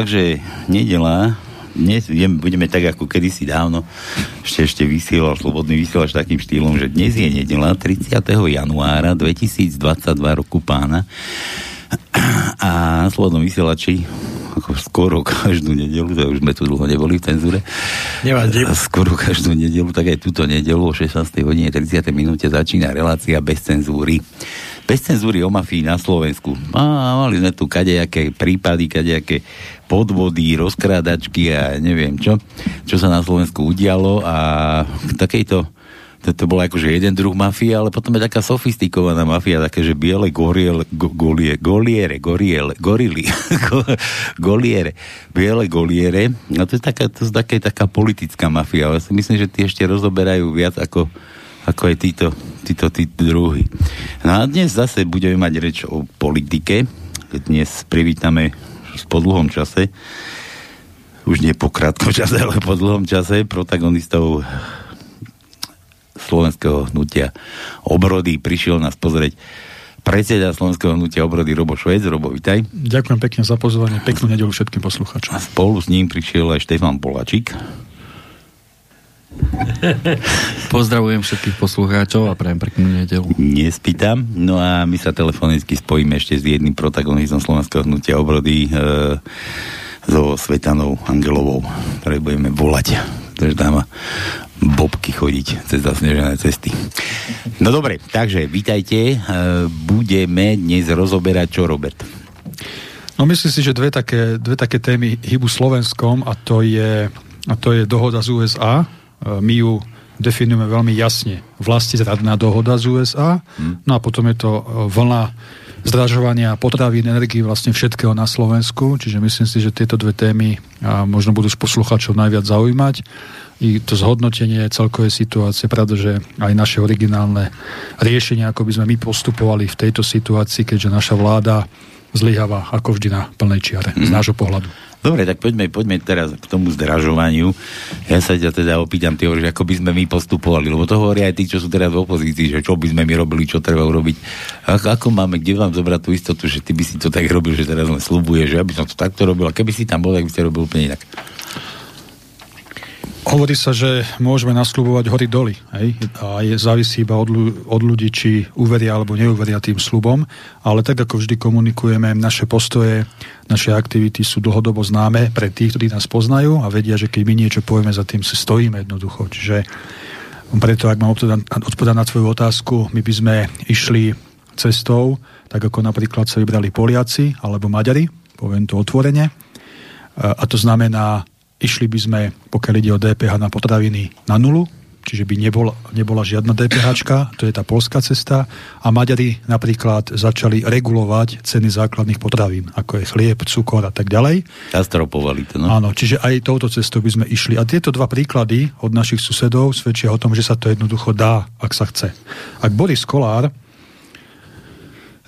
Takže nedela, dnes budeme tak ako kedysi dávno ešte ešte vysielal slobodný vysielač takým štýlom, že dnes je nedela 30. januára 2022 roku pána a na slobodnom vysielači ako skoro každú nedelu, to už sme tu dlho neboli v cenzúre. Nevadí. Skoro každú nedelu, tak aj túto nedelu o 16. hodine 30. minúte začína relácia bez cenzúry bez cenzúry o mafii na Slovensku. A mali sme tu kadejaké prípady, kadejaké podvody, rozkrádačky a neviem čo, čo sa na Slovensku udialo a k takejto to, to bolo akože jeden druh mafia, ale potom je taká sofistikovaná mafia, také, že biele goriele, go, golie, goliere, goriele, gorily, goliere, biele goliere, a to je taká, to je taká, taká politická mafia, ale si myslím, že tie ešte rozoberajú viac ako ako aj títo, títo, títo druhy. No a dnes zase budeme mať reč o politike. Dnes privítame po dlhom čase, už nie po krátkom čase, ale po dlhom čase, protagonistov slovenského hnutia obrody. Prišiel nás pozrieť predseda slovenského hnutia obrody Robo Švec. Robo, vitaj. Ďakujem pekne za pozvanie. Peknú nedelu všetkým poslucháčom. A spolu s ním prišiel aj Štefan Polačík. Pozdravujem všetkých poslucháčov a prajem peknú nedelu. Nespýtam. No a my sa telefonicky spojíme ešte s jedným protagonistom Slovenského hnutia obrody e, so Svetanou Angelovou, ktoré budeme volať. Takže dáma bobky chodiť cez zasnežené cesty. No dobre, takže vítajte. E, budeme dnes rozoberať čo, Robert? No myslím si, že dve také, dve také témy hybu Slovenskom a to je, a to je dohoda z USA, my ju definujeme veľmi jasne. Vlasti zradná dohoda z USA, hmm. no a potom je to e, vlna zdražovania potravín, energii vlastne všetkého na Slovensku, čiže myslím si, že tieto dve témy a možno budú posluchačov najviac zaujímať. I to zhodnotenie celkovej situácie, pretože aj naše originálne riešenie, ako by sme my postupovali v tejto situácii, keďže naša vláda zlyháva ako vždy na plnej čiare, hmm. z nášho pohľadu. Dobre, tak poďme, poďme teraz k tomu zdražovaniu. Ja sa ťa teda opýtam, ty hovoríš, ako by sme my postupovali, lebo to hovoria aj tí, čo sú teraz v opozícii, že čo by sme my robili, čo treba urobiť. Ako, ako máme, kde vám zobrať tú istotu, že ty by si to tak robil, že teraz len slubuje, že ja by som to takto robil, a keby si tam bol, tak by ste robil úplne inak. Hovorí sa, že môžeme nasľubovať hory doly. Hej? A je, závisí iba od, od ľudí, či uveria alebo neuveria tým slubom. Ale tak ako vždy komunikujeme, naše postoje, naše aktivity sú dlhodobo známe pre tých, ktorí nás poznajú a vedia, že keď my niečo povieme, za tým si stojíme jednoducho. Čiže preto, ak mám odpovedať na tvoju otázku, my by sme išli cestou, tak ako napríklad sa vybrali Poliaci alebo Maďari, poviem to otvorene. A to znamená Išli by sme, pokiaľ ide o DPH na potraviny, na nulu, čiže by nebol, nebola žiadna DPH, to je tá polská cesta. A Maďari napríklad začali regulovať ceny základných potravín, ako je chlieb, cukor a tak ďalej. Zastropovali to, no? Áno, čiže aj touto cestou by sme išli. A tieto dva príklady od našich susedov svedčia o tom, že sa to jednoducho dá, ak sa chce. Ak Boris Kolár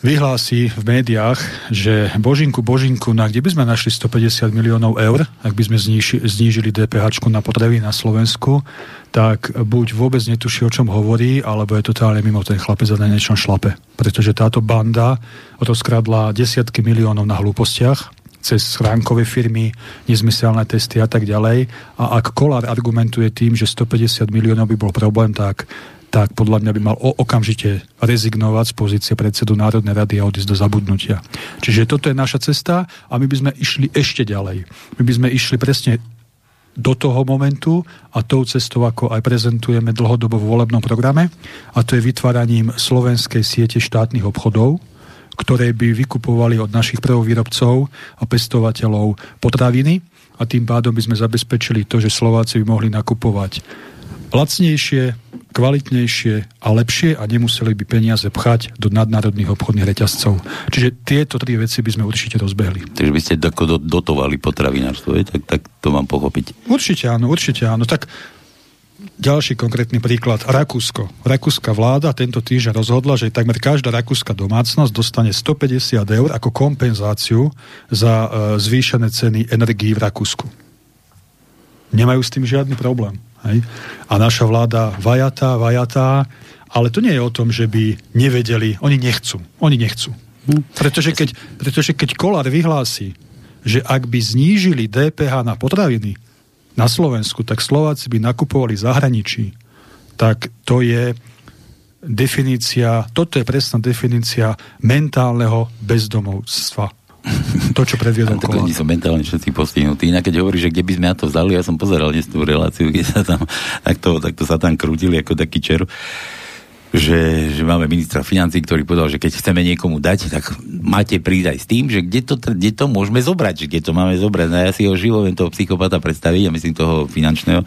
vyhlási v médiách, že Božinku, Božinku, na kde by sme našli 150 miliónov eur, ak by sme zníži, znížili DPH na potravy na Slovensku, tak buď vôbec netuší, o čom hovorí, alebo je totálne mimo ten chlapec a na niečom šlape. Pretože táto banda rozkradla desiatky miliónov na hlúpostiach, cez schránkové firmy, nezmyselné testy a tak ďalej. A ak Kolár argumentuje tým, že 150 miliónov by bol problém, tak tak podľa mňa by mal okamžite rezignovať z pozície predsedu Národnej rady a odísť do zabudnutia. Čiže toto je naša cesta a my by sme išli ešte ďalej. My by sme išli presne do toho momentu a tou cestou, ako aj prezentujeme dlhodobo v volebnom programe, a to je vytváraním slovenskej siete štátnych obchodov, ktoré by vykupovali od našich prvovýrobcov a pestovateľov potraviny a tým pádom by sme zabezpečili to, že Slováci by mohli nakupovať lacnejšie, kvalitnejšie a lepšie a nemuseli by peniaze pchať do nadnárodných obchodných reťazcov. Čiže tieto tri veci by sme určite rozbehli. Takže by ste do, dotovali potravinárstvo, tak, tak to mám pochopiť. Určite áno, určite áno. Tak ďalší konkrétny príklad. Rakúsko. Rakúska vláda tento týždeň rozhodla, že takmer každá rakúska domácnosť dostane 150 eur ako kompenzáciu za uh, zvýšené ceny energií v Rakúsku. Nemajú s tým žiadny problém. Hej? A naša vláda vajatá, vajatá, ale to nie je o tom, že by nevedeli, oni nechcú, oni nechcú. Hm? Pretože keď, pretože keď Kolár vyhlási, že ak by znížili DPH na potraviny na Slovensku, tak Slováci by nakupovali zahraničí. Tak to je definícia, toto je presná definícia mentálneho bezdomovstva. To, čo predviedol Kolár. Oni sú mentálne všetci postihnutí. Inak keď hovorí, že kde by sme na to vzali, ja som pozeral dnes tú reláciu, kde sa tam takto, takto sa tam krútili ako taký čer že, že máme ministra financí, ktorý povedal, že keď chceme niekomu dať, tak máte prísť aj s tým, že kde to, kde to môžeme zobrať, že kde to máme zobrať. No ja si ho živo viem toho psychopata predstaviť, ja myslím toho finančného,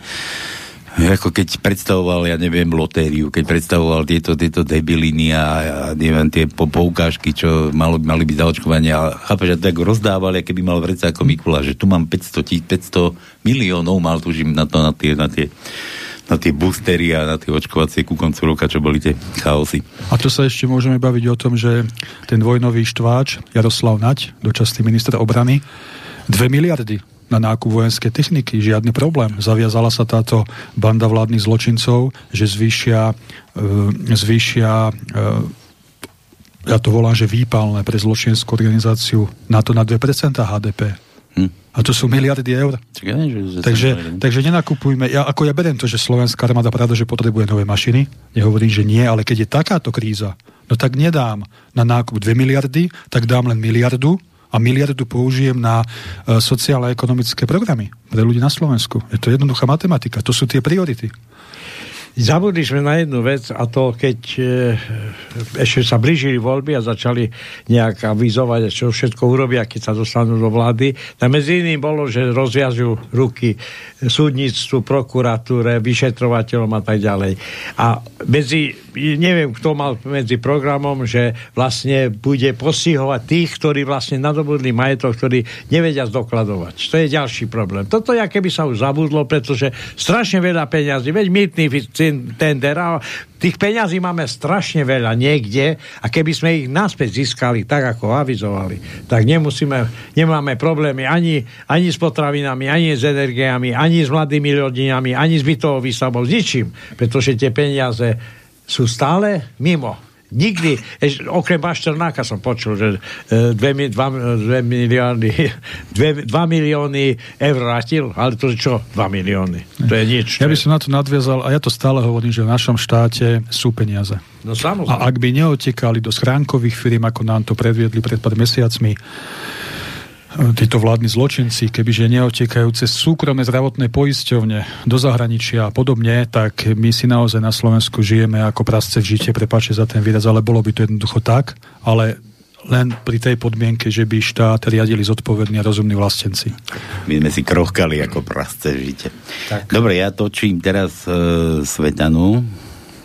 ako keď predstavoval, ja neviem, lotériu, keď predstavoval tieto, tieto debiliny a, a neviem, tie po, poukážky, čo malo, mali byť zaočkovania. A chápeš, že tak rozdávali, keby mal v rece ako Mikula, že tu mám 500, 500 miliónov, mal tužím na to, na tie, na tie na tie boostery a na tie očkovacie ku koncu roka, čo boli tie chaosy. A to sa ešte môžeme baviť o tom, že ten vojnový štváč Jaroslav Nať, dočasný minister obrany, 2 miliardy na nákup vojenskej techniky, žiadny problém. Zaviazala sa táto banda vládnych zločincov, že zvýšia, e, zvýšia e, ja to volám, že výpalné pre zločinskú organizáciu na to na 2% HDP. Hm. A to sú miliardy eur. Ja, takže, takže nenakupujme. Ja, ako ja beriem to, že slovenská armáda pravda, že potrebuje nové mašiny. Nehovorím, že nie, ale keď je takáto kríza, no tak nedám na nákup 2 miliardy, tak dám len miliardu a miliardu použijem na uh, sociálne a ekonomické programy pre ľudí na Slovensku. Je to jednoduchá matematika. To sú tie priority. Zabudli sme na jednu vec a to, keď e, ešte sa blížili voľby a začali nejak avizovať, čo všetko urobia, keď sa dostanú do vlády, tak medzi iným bolo, že rozviažu ruky súdnictvu, prokuratúre, vyšetrovateľom a tak ďalej. A medzi, neviem, kto mal medzi programom, že vlastne bude postihovať tých, ktorí vlastne nadobudli majetok, ktorí nevedia zdokladovať. To je ďalší problém. Toto je, keby sa už zabudlo, pretože strašne veľa peňazí, veď mýtny tender a tých peňazí máme strašne veľa niekde a keby sme ich naspäť získali tak, ako avizovali, tak nemusíme, nemáme problémy ani, ani s potravinami, ani s energiami, ani s mladými rodinami, ani s bytovou výstavbou, s ničím, pretože tie peniaze sú stále mimo nikdy, eš, okrem Bašternáka som počul, že 2 e, milióny 2, 2 milióny eur vrátil, ale to je čo? 2 milióny. To je nič. Ja by som na to nadviazal a ja to stále hovorím, že v našom štáte sú peniaze. No samozrejme. A ak by neotekali do schránkových firm, ako nám to predviedli pred pár mesiacmi, títo vládni zločinci, kebyže neotekajú cez súkromné zdravotné poisťovne do zahraničia a podobne, tak my si naozaj na Slovensku žijeme ako prasce v žite, prepáčte za ten výraz, ale bolo by to jednoducho tak, ale len pri tej podmienke, že by štát riadili zodpovední a rozumní vlastenci. My sme si krochkali ako prasce v žite. Tak. Dobre, ja točím teraz e, Svetanu,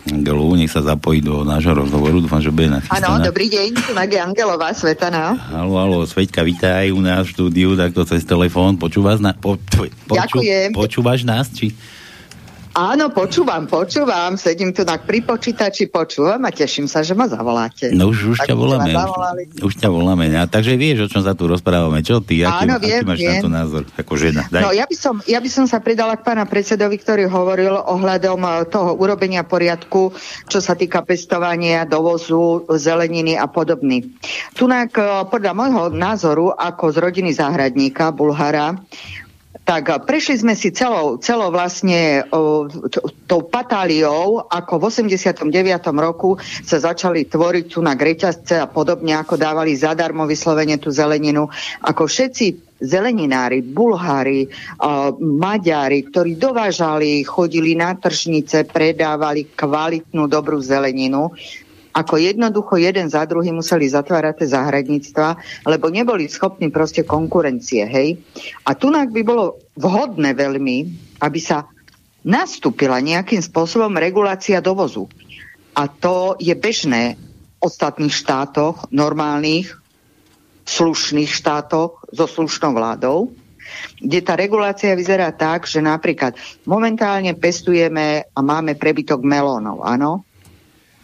Angelu, nech sa zapojí do nášho rozhovoru, dúfam, že bude nachystaná. Áno, dobrý deň, tu je Angelová Svetana. Halo, halo, Sveťka, vítaj u nás v štúdiu, takto cez telefón, počúvaš, na, po, poču, Ďakujem. počúvaš nás, či... Áno, počúvam, počúvam, sedím tu na pri počítači, počúvam a teším sa, že ma zavoláte. No už, už ťa voláme, už, už ťa voláme. A takže vieš, o čom sa tu rozprávame, čo ty, aký, Áno, viem, aký máš viem. na to názor ako žena? Daj. No ja by, som, ja by som sa pridala k pána predsedovi, ktorý hovoril ohľadom eh, toho urobenia poriadku, čo sa týka pestovania, dovozu, zeleniny a podobný. Tunak eh, podľa môjho názoru, ako z rodiny záhradníka, Bulhara, tak prešli sme si celou, celou vlastne tou patáliou, ako v 89. roku sa začali tvoriť tu na greťazce a podobne, ako dávali zadarmo vyslovene tú zeleninu, ako všetci zeleninári, bulhári, maďari, ktorí dovážali, chodili na tržnice, predávali kvalitnú, dobrú zeleninu, ako jednoducho jeden za druhý museli zatvárať tie záhradníctva, lebo neboli schopní proste konkurencie, hej. A tu by bolo vhodné veľmi, aby sa nastúpila nejakým spôsobom regulácia dovozu. A to je bežné v ostatných štátoch, normálnych, slušných štátoch so slušnou vládou, kde tá regulácia vyzerá tak, že napríklad momentálne pestujeme a máme prebytok melónov, áno?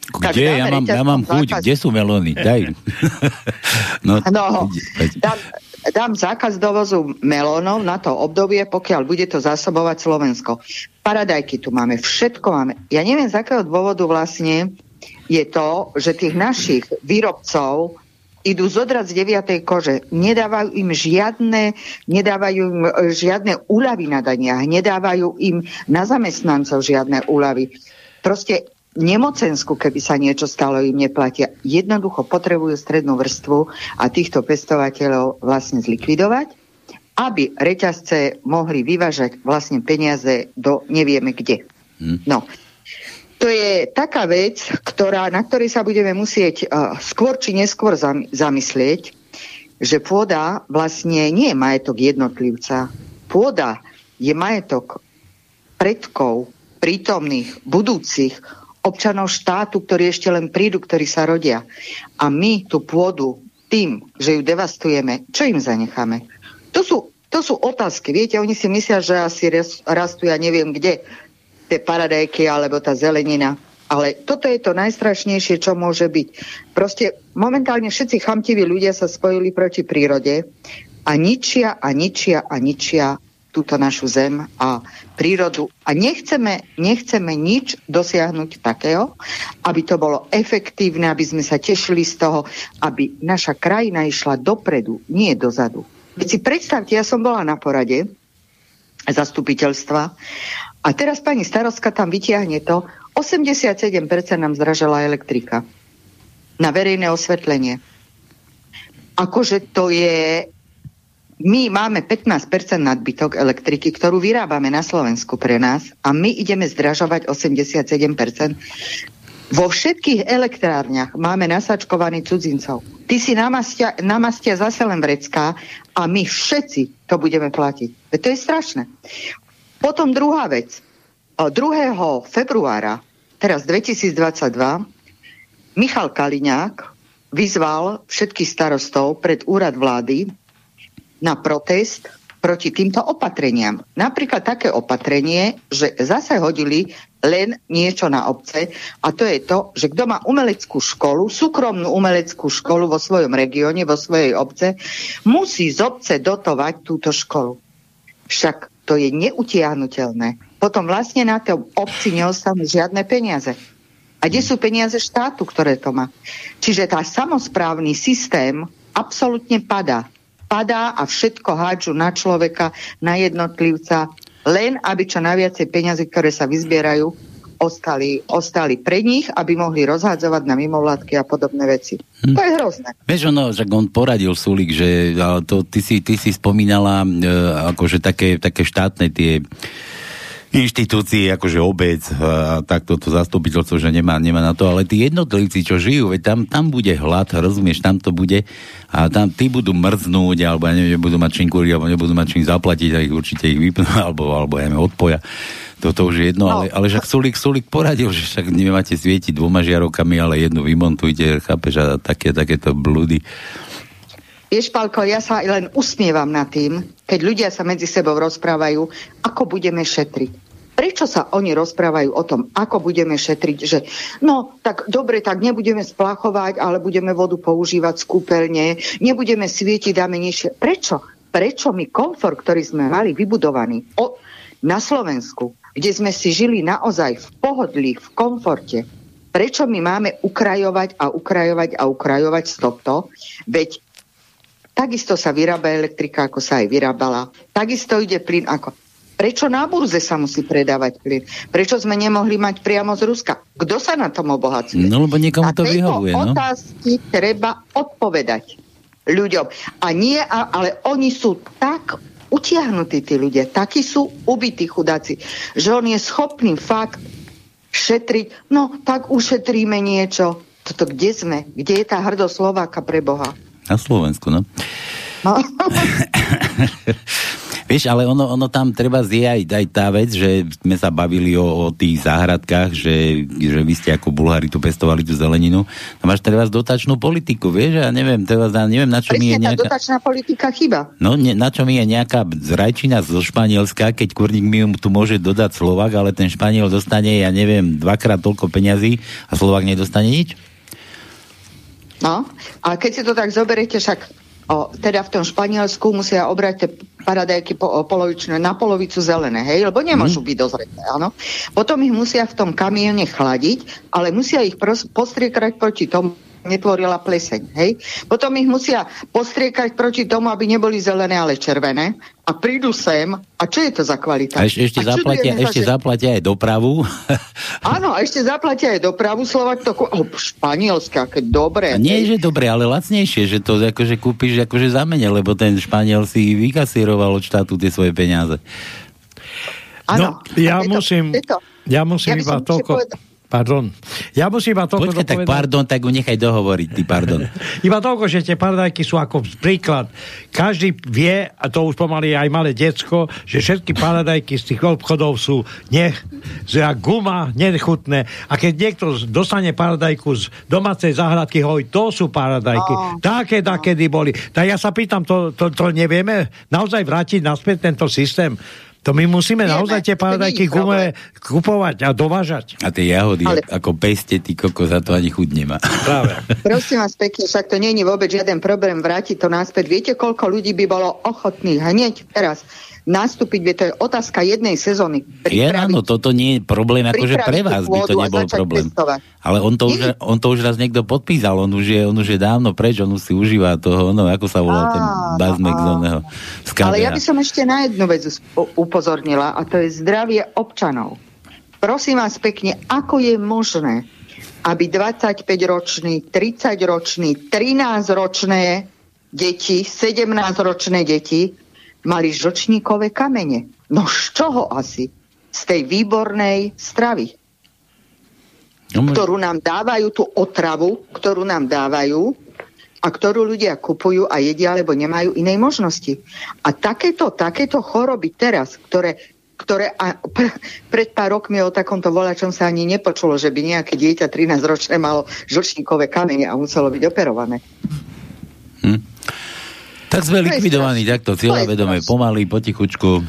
Kde? Ja mám, ja mám chuť. Kde sú melóny? Daj. no, no dám, dám zákaz dovozu melónov na to obdobie, pokiaľ bude to zásobovať Slovensko. Paradajky tu máme, všetko máme. Ja neviem, z akého dôvodu vlastne je to, že tých našich výrobcov idú zodrať z deviatej kože. Nedávajú im žiadne, nedávajú im e, žiadne úľavy na daniach, nedávajú im na zamestnancov žiadne úľavy. Proste nemocensku, keby sa niečo stalo, im neplatia. Jednoducho potrebujú strednú vrstvu a týchto pestovateľov vlastne zlikvidovať, aby reťazce mohli vyvážať vlastne peniaze do nevieme kde. Hm. No, to je taká vec, ktorá, na ktorej sa budeme musieť uh, skôr či neskôr zam, zamyslieť, že pôda vlastne nie je majetok jednotlivca. Pôda je majetok predkov, prítomných, budúcich, občanov štátu, ktorí ešte len prídu, ktorí sa rodia. A my tú pôdu tým, že ju devastujeme, čo im zanecháme? To sú, to sú otázky. Viete, oni si myslia, že asi rastú, ja neviem kde, tie paradajky alebo tá zelenina. Ale toto je to najstrašnejšie, čo môže byť. Proste momentálne všetci chamtiví ľudia sa spojili proti prírode a ničia a ničia a ničia túto našu zem a prírodu. A nechceme, nechceme nič dosiahnuť takého, aby to bolo efektívne, aby sme sa tešili z toho, aby naša krajina išla dopredu, nie dozadu. Keď si predstavte, ja som bola na porade zastupiteľstva a teraz pani starostka tam vytiahne to, 87% nám zdražila elektrika na verejné osvetlenie. Akože to je... My máme 15% nadbytok elektriky, ktorú vyrábame na Slovensku pre nás a my ideme zdražovať 87%. Vo všetkých elektrárniach máme nasačkovaných cudzincov. Ty si namastia, namastia zase len vrecká a my všetci to budeme platiť. To je strašné. Potom druhá vec. 2. februára, teraz 2022, Michal Kaliňák vyzval všetkých starostov pred úrad vlády na protest proti týmto opatreniam. Napríklad také opatrenie, že zase hodili len niečo na obce a to je to, že kto má umeleckú školu, súkromnú umeleckú školu vo svojom regióne, vo svojej obce, musí z obce dotovať túto školu. Však to je neutiahnutelné. Potom vlastne na tej obci neostanú žiadne peniaze. A kde sú peniaze štátu, ktoré to má? Čiže tá samozprávny systém absolútne padá. Padá a všetko hádžu na človeka, na jednotlivca, len aby čo najviacej peniaze, ktoré sa vyzbierajú, ostali, ostali pre nich, aby mohli rozhádzovať na mimovládky a podobné veci. Hm. To je hrozné. Vieš, ono, že on poradil Sulik, že to, ty, si, ty si spomínala e, akože také, také štátne tie inštitúcie, akože obec a takto to zastupiteľstvo, že nemá, nemá na to, ale tí jednotlivci, čo žijú, veď tam, tam bude hlad, rozumieš, tam to bude a tam tí budú mrznúť, alebo ja neviem, budú mať čím kúriť, alebo nebudú mať čím zaplatiť a ich určite ich vypnú, alebo, alebo ja neviem, odpoja. Toto už je jedno, no. ale, ale však Sulik, Sulik poradil, že však nemáte svietiť dvoma žiarokami, ale jednu vymontujte, chápeš, a také, takéto blúdy. Vieš, Palko, ja sa len usmievam nad tým, keď ľudia sa medzi sebou rozprávajú, ako budeme šetriť. Prečo sa oni rozprávajú o tom, ako budeme šetriť, že no, tak dobre, tak nebudeme splachovať, ale budeme vodu používať z kúpeľne, nebudeme svietiť, dáme nižšie. Prečo? Prečo my komfort, ktorý sme mali vybudovaný o, na Slovensku, kde sme si žili naozaj v pohodlí, v komforte, prečo my máme ukrajovať a ukrajovať a ukrajovať z tohto, veď Takisto sa vyrába elektrika, ako sa aj vyrábala. Takisto ide plyn ako... Prečo na burze sa musí predávať plyn? Prečo sme nemohli mať priamo z Ruska? Kto sa na tom obohacuje? No lebo niekomu to vyhovuje. No? otázky treba odpovedať ľuďom. A nie, ale oni sú tak utiahnutí tí ľudia, takí sú ubití chudáci, že on je schopný fakt šetriť, no tak ušetríme niečo. Toto kde sme? Kde je tá hrdosť Slováka pre Boha? Na Slovensku, no. no. Vieš, ale ono, ono tam treba zje aj, aj tá vec, že sme sa bavili o, o tých záhradkách, že, že vy ste ako Bulhári tu pestovali tú zeleninu. Tam máš treba dotačnú politiku, vieš, ja neviem, treba, neviem, na čo Presne, mi je nejaká... dotačná politika chyba. No, ne, na čo mi je nejaká zrajčina zo Španielska, keď kurník mi tu môže dodať Slovak, ale ten Španiel dostane, ja neviem, dvakrát toľko peňazí a Slovak nedostane nič? No, a keď si to tak zoberiete, však o, teda v tom Španielsku musia obrať tie paradajky po, o, polovičné na polovicu zelené, hej, lebo nemôžu mm. byť dozreté, áno. Potom ich musia v tom kamione chladiť, ale musia ich pros, postriekať proti tomu, netvorila pleseň. Hej? Potom ich musia postriekať proti tomu, aby neboli zelené, ale červené. A prídu sem. A čo je to za kvalita? A ešte, ešte, zaplatia, ešte zaplatia aj dopravu. Áno, a ešte zaplatia aj dopravu Slovak to... Oh, španielské, aké dobré. A nie, že dobre, ale lacnejšie, že to akože kúpiš akože za mene, lebo ten Španiel si vykasíroval od štátu tie svoje peniaze. Ano, no, ja musím, ja musím ja iba toľko... Povedal, Pardon. Ja musím iba toľko Počkaj, tak pardon, tak ho nechaj dohovoriť, ty pardon. iba toľko, že tie paradajky sú ako príklad. Každý vie, a to už pomaly aj malé decko, že všetky paradajky z tých obchodov sú nech, že guma, nechutné. A keď niekto dostane paradajku z domácej záhradky, hovorí, to sú paradajky. Oh. Také, takedy boli. Tak ja sa pýtam, to, to, to nevieme naozaj vrátiť naspäť tento systém? To my musíme Vieme, naozaj tie paradajky kupovať a dovážať. A tie jahody, Ale... ako peste, ty koko, za to ani chuť nemá. Práve. Prosím vás pekne, však to nie je vôbec žiaden problém vrátiť to naspäť. Viete, koľko ľudí by bolo ochotných hneď teraz nastúpiť, to je otázka jednej sezóny. Je, áno, toto nie je problém, akože pre vás by to nebol problém. Pestovať. Ale on to, už, on to už raz niekto podpísal, on už je, on už je dávno preč, on už si užíva toho, no, ako sa volá ten bazmek z oného Ale ja by som ešte na jednu vec upozornila, a to je zdravie občanov. Prosím vás pekne, ako je možné, aby 25-ročný, 30-ročný, 13-ročné deti, 17-ročné deti mali žočníkové kamene. No z čoho asi? Z tej výbornej stravy. No, ktorú nám dávajú, tú otravu, ktorú nám dávajú a ktorú ľudia kupujú a jedia, lebo nemajú inej možnosti. A takéto, takéto choroby teraz, ktoré, ktoré a pre, pred pár rokmi o takomto volačom sa ani nepočulo, že by nejaké dieťa 13-ročné malo žlčníkové kamene a muselo byť operované. Hm. Tak sme likvidovaní takto cieľavedome, pomaly, potichučku,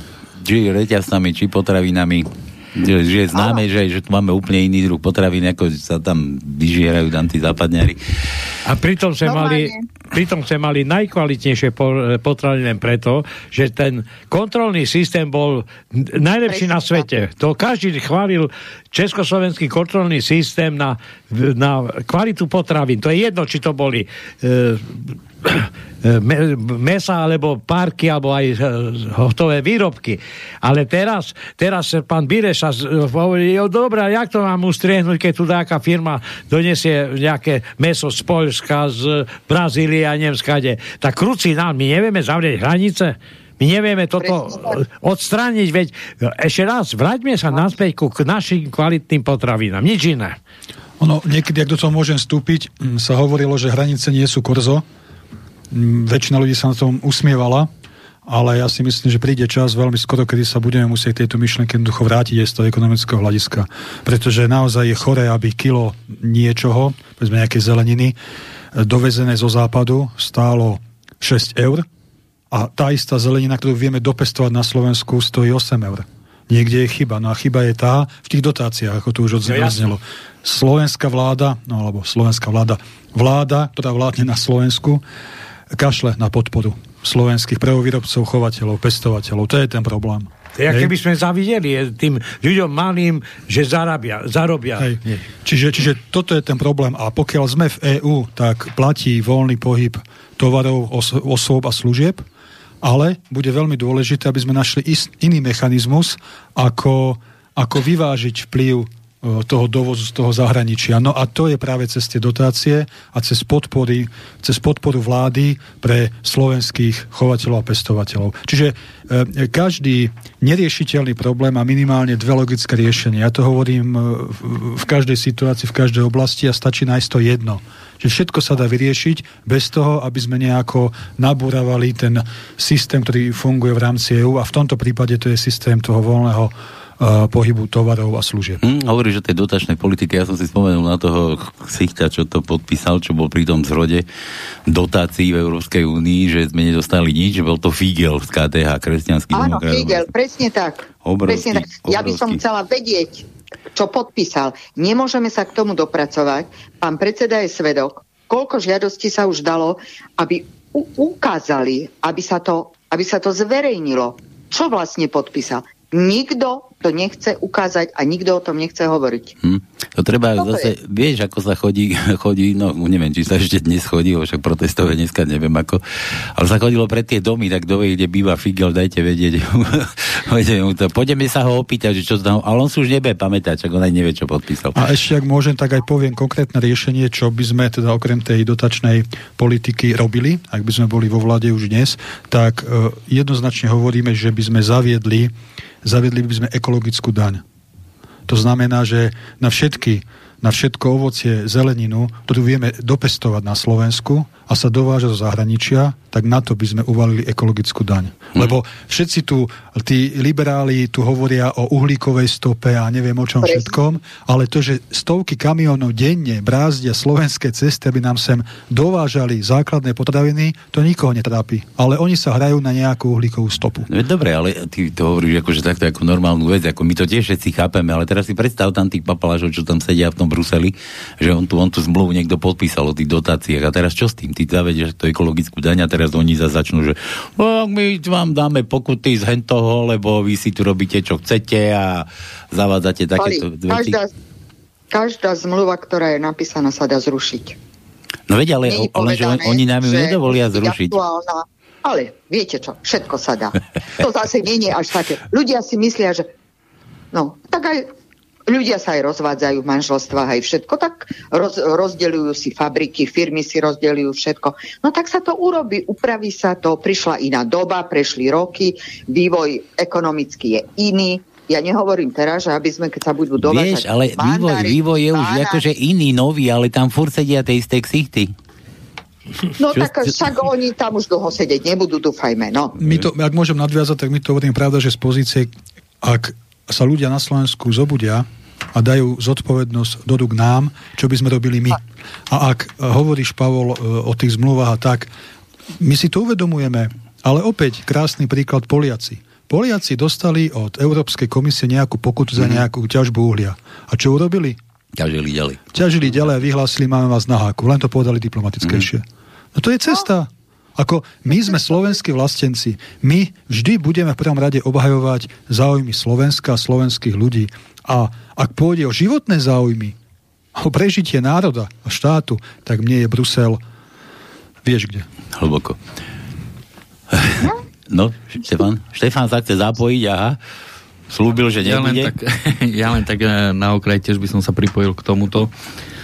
či reťazcami, či potravinami. Že, je známe, že, že tu máme úplne iný druh potravín, ako sa tam vyžierajú tam tí západňari. A pritom sme mali, pritom sme mali najkvalitnejšie potraviny len preto, že ten kontrolný systém bol najlepší na svete. To každý chválil československý kontrolný systém na, na kvalitu potravín. To je jedno, či to boli e, mesa alebo párky alebo aj eh, hotové výrobky. Ale teraz, teraz pán Bireša hovorí, jo, dobré, jak to mám ustriehnúť, keď tu nejaká firma donesie nejaké meso z Polska, z Brazílie a Nemskade. Tak kruci nám, my nevieme zavrieť hranice. My nevieme toto odstrániť, veď ešte raz, vráťme sa naspäť ku našim kvalitným potravinám. Nič iné. Ono, niekedy, ak do toho môžem vstúpiť, sa hovorilo, že hranice nie sú kurzo, väčšina ľudí sa na tom usmievala, ale ja si myslím, že príde čas veľmi skoro, kedy sa budeme musieť tejto myšlenke jednoducho vrátiť aj z toho ekonomického hľadiska. Pretože naozaj je choré, aby kilo niečoho, povedzme nejakej zeleniny, dovezené zo západu stálo 6 eur a tá istá zelenina, ktorú vieme dopestovať na Slovensku, stojí 8 eur. Niekde je chyba. No a chyba je tá v tých dotáciách, ako tu už odznelo. No, Slovenská vláda, no alebo slovenská vláda, vláda, ktorá vládne na Slovensku, kašle na podporu slovenských prvovýrobcov, chovateľov, pestovateľov. To je ten problém. To je, keby sme zavideli tým ľuďom malým, že zarabia, zarobia. Hej. Čiže, čiže toto je ten problém. A pokiaľ sme v EÚ, tak platí voľný pohyb tovarov, os- osôb a služieb, ale bude veľmi dôležité, aby sme našli ist- iný mechanizmus, ako, ako vyvážiť vplyv toho dovozu z toho zahraničia. No a to je práve cez tie dotácie a cez, podpory, cez podporu vlády pre slovenských chovateľov a pestovateľov. Čiže e, každý neriešiteľný problém má minimálne dve logické riešenia. Ja to hovorím e, v, v každej situácii, v každej oblasti a stačí nájsť to jedno. Že všetko sa dá vyriešiť bez toho, aby sme nejako nabúravali ten systém, ktorý funguje v rámci EÚ a v tomto prípade to je systém toho voľného pohybu tovarov a služieb. Hm, hovorí, že tej dotačnej politiky, ja som si spomenul na toho ksichta, čo to podpísal, čo bol pri tom zrode dotácií v Európskej únii, že sme nedostali nič, že bol to Figel z KTH, kresťanský Áno, demokrat. Figel, presne tak. Obrovský, presne tak. Ja by som chcela vedieť, čo podpísal. Nemôžeme sa k tomu dopracovať. Pán predseda je svedok. Koľko žiadostí sa už dalo, aby u- ukázali, aby sa, to, aby sa to zverejnilo. Čo vlastne podpísal? Nikto to nechce ukázať a nikto o tom nechce hovoriť. Hm. To treba Toto zase, je. vieš, ako sa chodí, chodí, no neviem, či sa ešte dnes chodí, však protestové dneska neviem ako, ale sa chodilo pre tie domy, tak kto vie, kde býva Figel, dajte vedieť. Poďme sa ho opýtať, že čo tam, ale on si už nebude pamätať, čak on aj nevie, čo podpísal. A ešte, ak môžem, tak aj poviem konkrétne riešenie, čo by sme teda okrem tej dotačnej politiky robili, ak by sme boli vo vláde už dnes, tak uh, jednoznačne hovoríme, že by sme zaviedli zaviedli by sme ekologickú daň. To znamená, že na všetky na všetko ovocie, zeleninu, ktorú vieme dopestovať na Slovensku a sa dováža zo zahraničia, tak na to by sme uvalili ekologickú daň. Hmm. Lebo všetci tu, tí liberáli tu hovoria o uhlíkovej stope a neviem o čom všetkom, ale to, že stovky kamionov denne brázdia slovenské cesty, aby nám sem dovážali základné potraviny, to nikoho netrápi. Ale oni sa hrajú na nejakú uhlíkovú stopu. No, dobre, ale ty to hovoríš akože takto ako normálnu vec, ako my to tiež všetci chápeme, ale teraz si predstav tam tých papalážov, čo tam sedia v tom Bruseli, že on tu, on tu zmluvu niekto podpísal o tých dotáciách a teraz čo s tým? Ty zavedieš to ekologickú daň a teraz oni za začnú, že no, my vám dáme pokuty z hentoho, lebo vy si tu robíte, čo chcete a zavádzate takéto veci. Každá, každá zmluva, ktorá je napísaná, sa dá zrušiť. No veď, ale, ale že oni nám ju nedovolia zrušiť. Aktuálna, ale viete čo, všetko sa dá. To zase nie je až také. Ľudia si myslia, že no, tak aj ľudia sa aj rozvádzajú v manželstvách aj všetko, tak roz, rozdeľujú si fabriky, firmy si rozdeľujú všetko. No tak sa to urobí, upraví sa to, prišla iná doba, prešli roky, vývoj ekonomický je iný, ja nehovorím teraz, že aby sme, keď sa budú dovážať... Vieš, ale vývoj, vývoj je už akože iný, nový, ale tam furt sedia tie isté ksichty. No čo, tak však oni tam už dlho sedieť nebudú, dúfajme, no. My to, ak môžem nadviazať, tak my to hovorím pravda, že z pozície, ak sa ľudia na Slovensku zobudia a dajú zodpovednosť do rúk nám, čo by sme robili my. A ak hovoríš, Pavol, e, o tých zmluvách a tak, my si to uvedomujeme, ale opäť krásny príklad Poliaci. Poliaci dostali od Európskej komisie nejakú pokutu za mhm. nejakú ťažbu uhlia. A čo urobili? Ťažili ďalej. Ťažili ďalej a vyhlásili, máme vás na háku. Len to povedali diplomatickejšie. Mm. No to je cesta. Ako my sme slovenskí vlastenci. My vždy budeme v prvom rade obhajovať záujmy Slovenska a slovenských ľudí. A ak pôjde o životné záujmy, o prežitie národa a štátu, tak mne je Brusel vieš kde. Hlboko. No, Štefan? Štefan sa chce zapojiť, aha. Slúbil, že nebude. Ja len tak, ja len tak na okraj tiež by som sa pripojil k tomuto. Uh,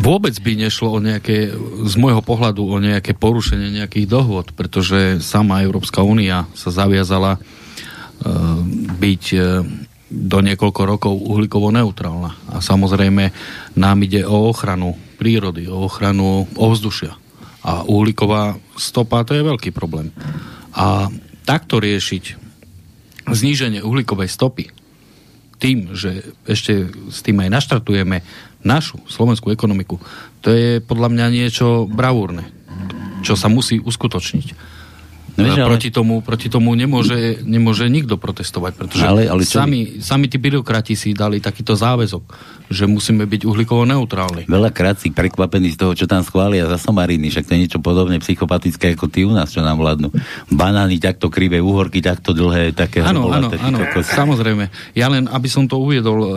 vôbec by nešlo o nejaké, z môjho pohľadu, o nejaké porušenie nejakých dohôd, pretože sama Európska únia sa zaviazala uh, byť uh, do niekoľko rokov uhlíkovo neutrálna. A samozrejme nám ide o ochranu prírody, o ochranu ovzdušia. A uhlíková stopa to je veľký problém. A takto riešiť zníženie uhlíkovej stopy tým, že ešte s tým aj naštartujeme našu slovenskú ekonomiku, to je podľa mňa niečo bravúrne, čo sa musí uskutočniť. No, vieš, ale... proti, tomu, proti tomu nemôže, nemôže nikto protestovať, pretože ale, ale sami, sami tí byrokrati si dali takýto záväzok, že musíme byť uhlíkovo neutrálni. Veľakrát si prekvapený z toho, čo tam schvália za somariny, však to je niečo podobné psychopatické ako tí u nás, čo nám vládnu. Banány takto krivé, uhorky takto dlhé, také Áno, áno, áno, samozrejme. Ja len, aby som to uviedol e,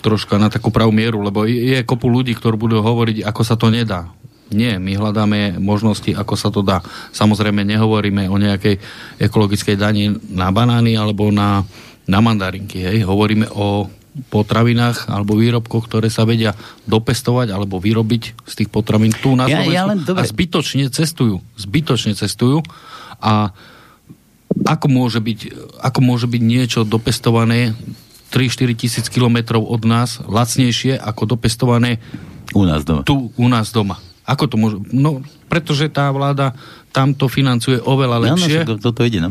troška na takú pravú mieru, lebo je kopu ľudí, ktorí budú hovoriť, ako sa to nedá nie, my hľadáme možnosti, ako sa to dá. Samozrejme, nehovoríme o nejakej ekologickej dani na banány alebo na, na mandarinky. Hej. Hovoríme o potravinách alebo výrobkoch, ktoré sa vedia dopestovať alebo vyrobiť z tých potravín tu na Slovensku ja, ja len, a zbytočne cestujú. Zbytočne cestujú a ako môže byť, ako môže byť niečo dopestované 3-4 tisíc kilometrov od nás lacnejšie ako dopestované u nás doma. tu u nás doma. Ako to môže? No, pretože tá vláda tamto financuje oveľa lepšie. No, no, toto ide, no.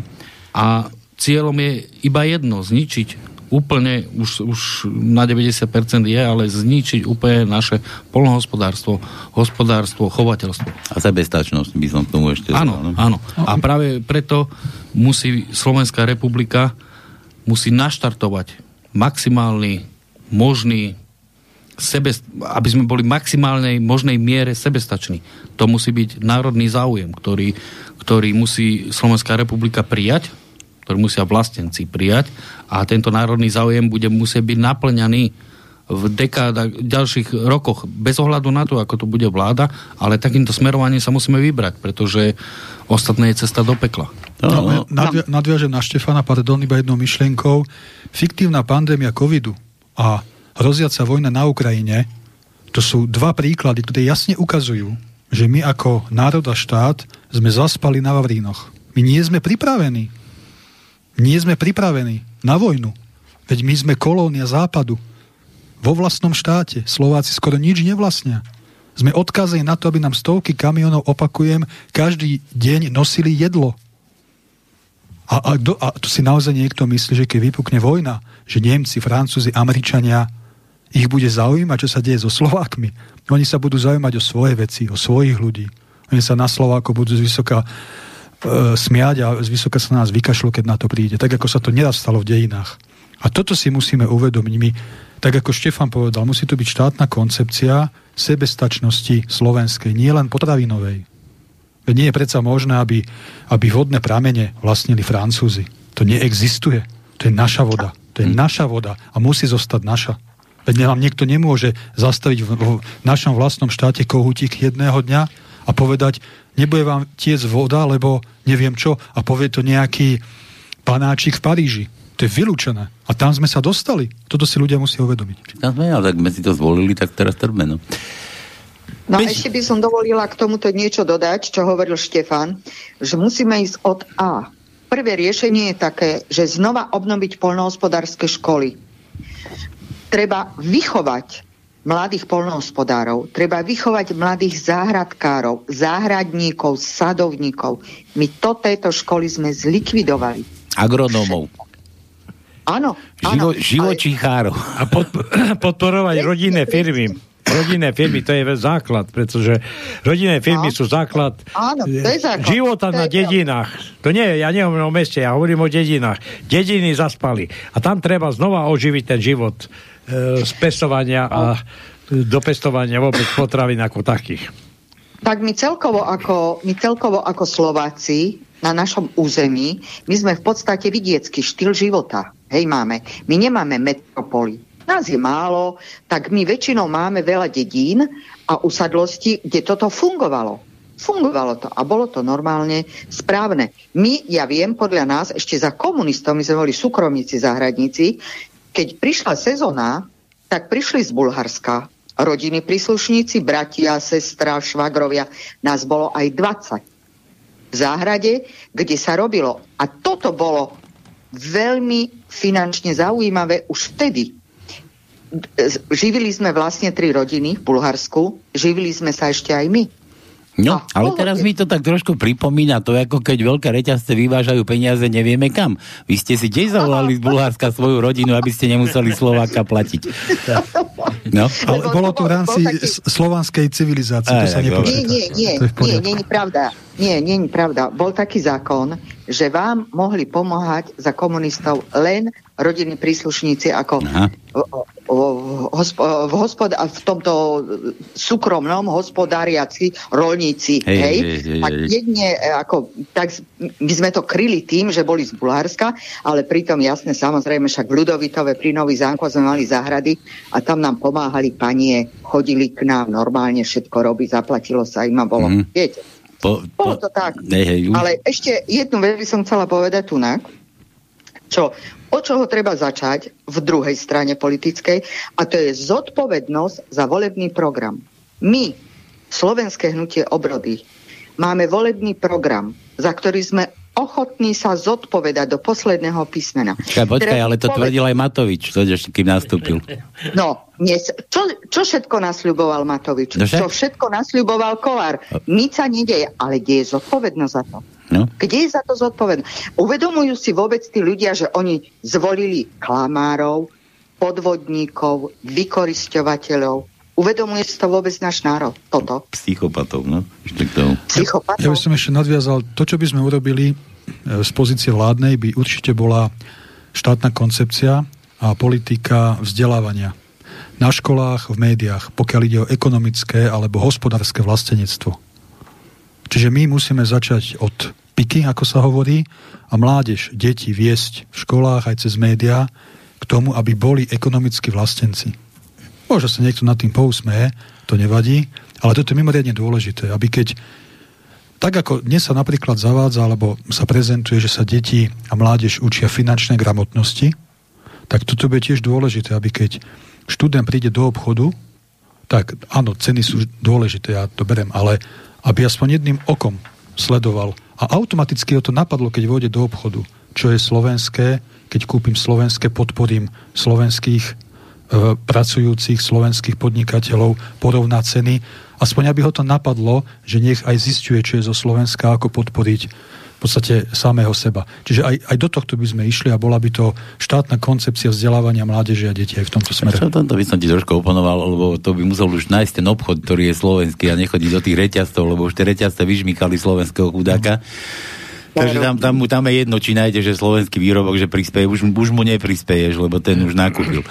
A cieľom je iba jedno, zničiť úplne, už, už na 90% je, ale zničiť úplne naše polnohospodárstvo, hospodárstvo, chovateľstvo. A sebestačnosť by som k tomu ešte Áno, no? áno. A práve preto musí Slovenská republika musí naštartovať maximálny možný sebe, aby sme boli maximálnej možnej miere sebestační. To musí byť národný záujem, ktorý, ktorý musí Slovenská republika prijať. To ktorý musia vlastenci prijať a tento národný záujem bude musieť byť naplňaný v dekádach, ďalších rokoch, bez ohľadu na to, ako to bude vláda, ale takýmto smerovaním sa musíme vybrať, pretože ostatné je cesta do pekla. No, nadvia- nadviažem na Štefana, pardon, iba jednou myšlienkou. Fiktívna pandémia covidu a hroziaca vojna na Ukrajine, to sú dva príklady, ktoré jasne ukazujú, že my ako národ a štát sme zaspali na Vavrínoch. My nie sme pripravení. Nie sme pripravení na vojnu. Veď my sme kolónia západu vo vlastnom štáte. Slováci skoro nič nevlastnia. Sme odkázení na to, aby nám stovky kamionov, opakujem, každý deň nosili jedlo. A, a, do, a to si naozaj niekto myslí, že keď vypukne vojna, že Nemci, Francúzi, Američania, ich bude zaujímať, čo sa deje so Slovákmi. Oni sa budú zaujímať o svoje veci, o svojich ľudí. Oni sa na Slováko budú z vysoka e, smiať a z vysoka sa na nás vykašľú, keď na to príde. Tak, ako sa to neraz stalo v dejinách. A toto si musíme uvedomiť. My tak ako Štefan povedal, musí to byť štátna koncepcia sebestačnosti slovenskej, nie len potravinovej. Veď nie je predsa možné, aby, aby vodné pramene vlastnili Francúzi. To neexistuje. To je naša voda. To je naša voda a musí zostať naša. Veď nám niekto nemôže zastaviť v, v našom vlastnom štáte kohútik jedného dňa a povedať, nebude vám tiec voda, lebo neviem čo, a povie to nejaký panáčik v Paríži. To je vylúčené. A tam sme sa dostali. Toto si ľudia musia uvedomiť. Tam sme, ale tak sme si to zvolili, tak teraz trbe, no. No a ešte by som dovolila k tomuto niečo dodať, čo hovoril Štefan, že musíme ísť od A. Prvé riešenie je také, že znova obnoviť polnohospodárske školy. Treba vychovať mladých polnohospodárov, treba vychovať mladých záhradkárov, záhradníkov, sadovníkov. My to tieto školy sme zlikvidovali. Agronómov. Áno. Živo, živočíchárov. A pod, podporovať rodinné firmy. Rodinné firmy, to je základ, pretože rodinné firmy No. sú základ, Áno, to je základ. života To na je dedinách. To nie, ja nehovorím o meste, ja hovorím o dedinách. Dediny zaspali. A tam treba znova oživiť ten život z pestovania a do pestovania vôbec potravín ako takých. Tak my celkovo ako, my celkovo ako Slováci na našom území, my sme v podstate vidiecký štýl života. Hej, máme. My nemáme metropoly. Nás je málo, tak my väčšinou máme veľa dedín a usadlosti, kde toto fungovalo. Fungovalo to a bolo to normálne správne. My, ja viem, podľa nás, ešte za komunistov, my sme boli súkromníci, záhradníci, keď prišla sezóna, tak prišli z Bulharska rodiny príslušníci, bratia, sestra, švagrovia, nás bolo aj 20 v záhrade, kde sa robilo. A toto bolo veľmi finančne zaujímavé už vtedy. Živili sme vlastne tri rodiny v Bulharsku, živili sme sa ešte aj my. No, ale teraz mi to tak trošku pripomína to, ako keď veľké reťazce vyvážajú peniaze, nevieme kam. Vy ste si tiež zavolali z Bulharska svoju rodinu, aby ste nemuseli Slováka platiť. No, Ale bolo to v rámci slovanskej civilizácie, to sa nepočíta. Nie, nie, nie, nie, nie, nie, pravda. Nie, nie, nie, pravda. Bol taký zákon, že vám mohli pomáhať za komunistov len rodinní príslušníci ako Aha. v, v, hospo, v, hospod, v tomto súkromnom hospodáriaci rolníci. Hej, Hej, hej, hej, jedne, e, ako, tak my sme to kryli tým, že boli z Bulharska, ale pritom jasne, samozrejme, však v Ľudovitove pri Nový zánko sme mali záhrady a tam nám pomáhali panie, chodili k nám normálne, všetko robiť, zaplatilo sa im a bolo. Mhm. Viete, po, bolo to tak. Hej, už- Ale ešte jednu vec by som chcela povedať tu čo, od čoho treba začať v druhej strane politickej a to je zodpovednosť za volebný program. My, Slovenské hnutie obrody, máme volebný program, za ktorý sme ochotní sa zodpovedať do posledného písmena. Počkaj, počkaj, ale to poved- tvrdil aj Matovič, kým nastúpil. No, dnes, čo, čo všetko nasľuboval Matovič? No však- Čo všetko nasľuboval Kolár? Nič sa nedeje, ale kde je zodpovednosť za to? No? Kde je za to zodpovednosť? Uvedomujú si vôbec tí ľudia, že oni zvolili klamárov, podvodníkov, vykorisťovateľov. Uvedomuje si to vôbec náš národ? Toto? Psychopatov, no. Psychopatov? Ja by som ešte nadviazal, to, čo by sme urobili e, z pozície vládnej, by určite bola štátna koncepcia a politika vzdelávania. Na školách, v médiách, pokiaľ ide o ekonomické alebo hospodárske vlastenectvo. Čiže my musíme začať od styky, ako sa hovorí, a mládež, deti viesť v školách aj cez médiá k tomu, aby boli ekonomicky vlastenci. Možno sa niekto nad tým pousmeje, to nevadí, ale toto je mimoriadne dôležité, aby keď tak ako dnes sa napríklad zavádza, alebo sa prezentuje, že sa deti a mládež učia finančnej gramotnosti, tak toto bude tiež dôležité, aby keď študent príde do obchodu, tak áno, ceny sú dôležité, ja to berem, ale aby aspoň jedným okom sledoval. A automaticky ho to napadlo, keď vôjde do obchodu, čo je slovenské, keď kúpim slovenské, podporím slovenských pracujúcich, slovenských podnikateľov, porovná ceny aspoň aby ho to napadlo, že nech aj zistuje, čo je zo Slovenska, ako podporiť v podstate samého seba. Čiže aj, aj do tohto by sme išli a bola by to štátna koncepcia vzdelávania mládeže a detí aj v tomto smere. Čo tomto by som ti trošku oponoval, lebo to by musel už nájsť ten obchod, ktorý je slovenský a nechodiť do tých reťazcov, lebo už tie reťazce vyžmykali slovenského chudáka. Mm Takže tam, tam, tam je jedno, či nájde, že slovenský výrobok, že prispieje, už, už mu neprispieješ, lebo ten už nakúpil.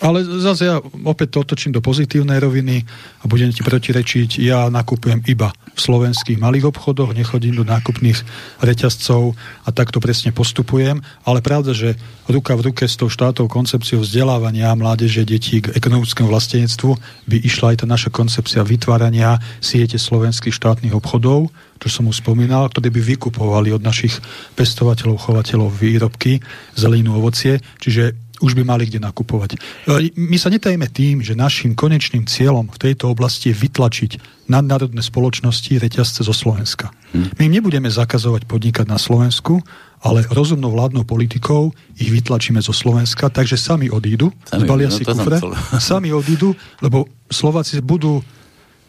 Ale zase ja opäť to otočím do pozitívnej roviny a budem ti protirečiť, ja nakupujem iba v slovenských malých obchodoch, nechodím do nákupných reťazcov a takto presne postupujem, ale pravda, že ruka v ruke s tou štátou koncepciou vzdelávania mládeže detí k ekonomickému vlastenectvu by išla aj tá naša koncepcia vytvárania siete slovenských štátnych obchodov, čo som už spomínal, ktoré by vykupovali od našich pestovateľov, chovateľov výrobky, zelenú ovocie, čiže už by mali kde nakupovať. E, my sa netajme tým, že našim konečným cieľom v tejto oblasti je vytlačiť nadnárodné spoločnosti reťazce zo Slovenska. Hm. My im nebudeme zakazovať podnikať na Slovensku, ale rozumnou vládnou politikou ich vytlačíme zo Slovenska, takže sami odídu, sami, zbalia no, si kufre, sami odídu, lebo Slováci budú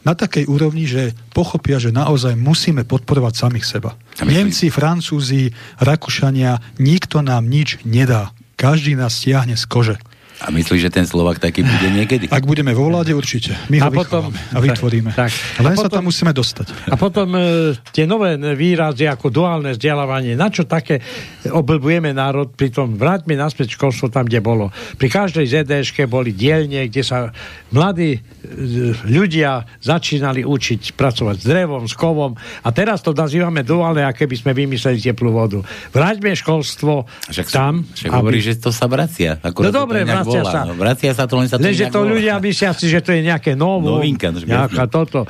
na takej úrovni, že pochopia, že naozaj musíme podporovať samých seba. Nemci, Francúzi, Rakúšania, nikto nám nič nedá. Každý nás stiahne z kože. A myslíš, že ten Slovak taký bude niekedy? Ak budeme vo vláde, určite. My ho a potom, a vytvoríme. Tak, tak. Len a potom, sa tam musíme dostať. A potom e, tie nové výrazy ako duálne vzdelávanie, na čo také oblbujeme národ, pritom vráťme naspäť školstvo tam, kde bolo. Pri každej ZDŠke boli dielne, kde sa mladí e, ľudia začínali učiť pracovať s drevom, s kovom a teraz to nazývame duálne, aké by sme vymysleli teplú vodu. Vráťme školstvo však tam. Však aby... hovorí, že to sa vracia. no dobre, vracia sa. No, vracia sa to, len sa to Lenže to volá. ľudia myslia si, že to je nejaké novo. Novinka. Nejaká toto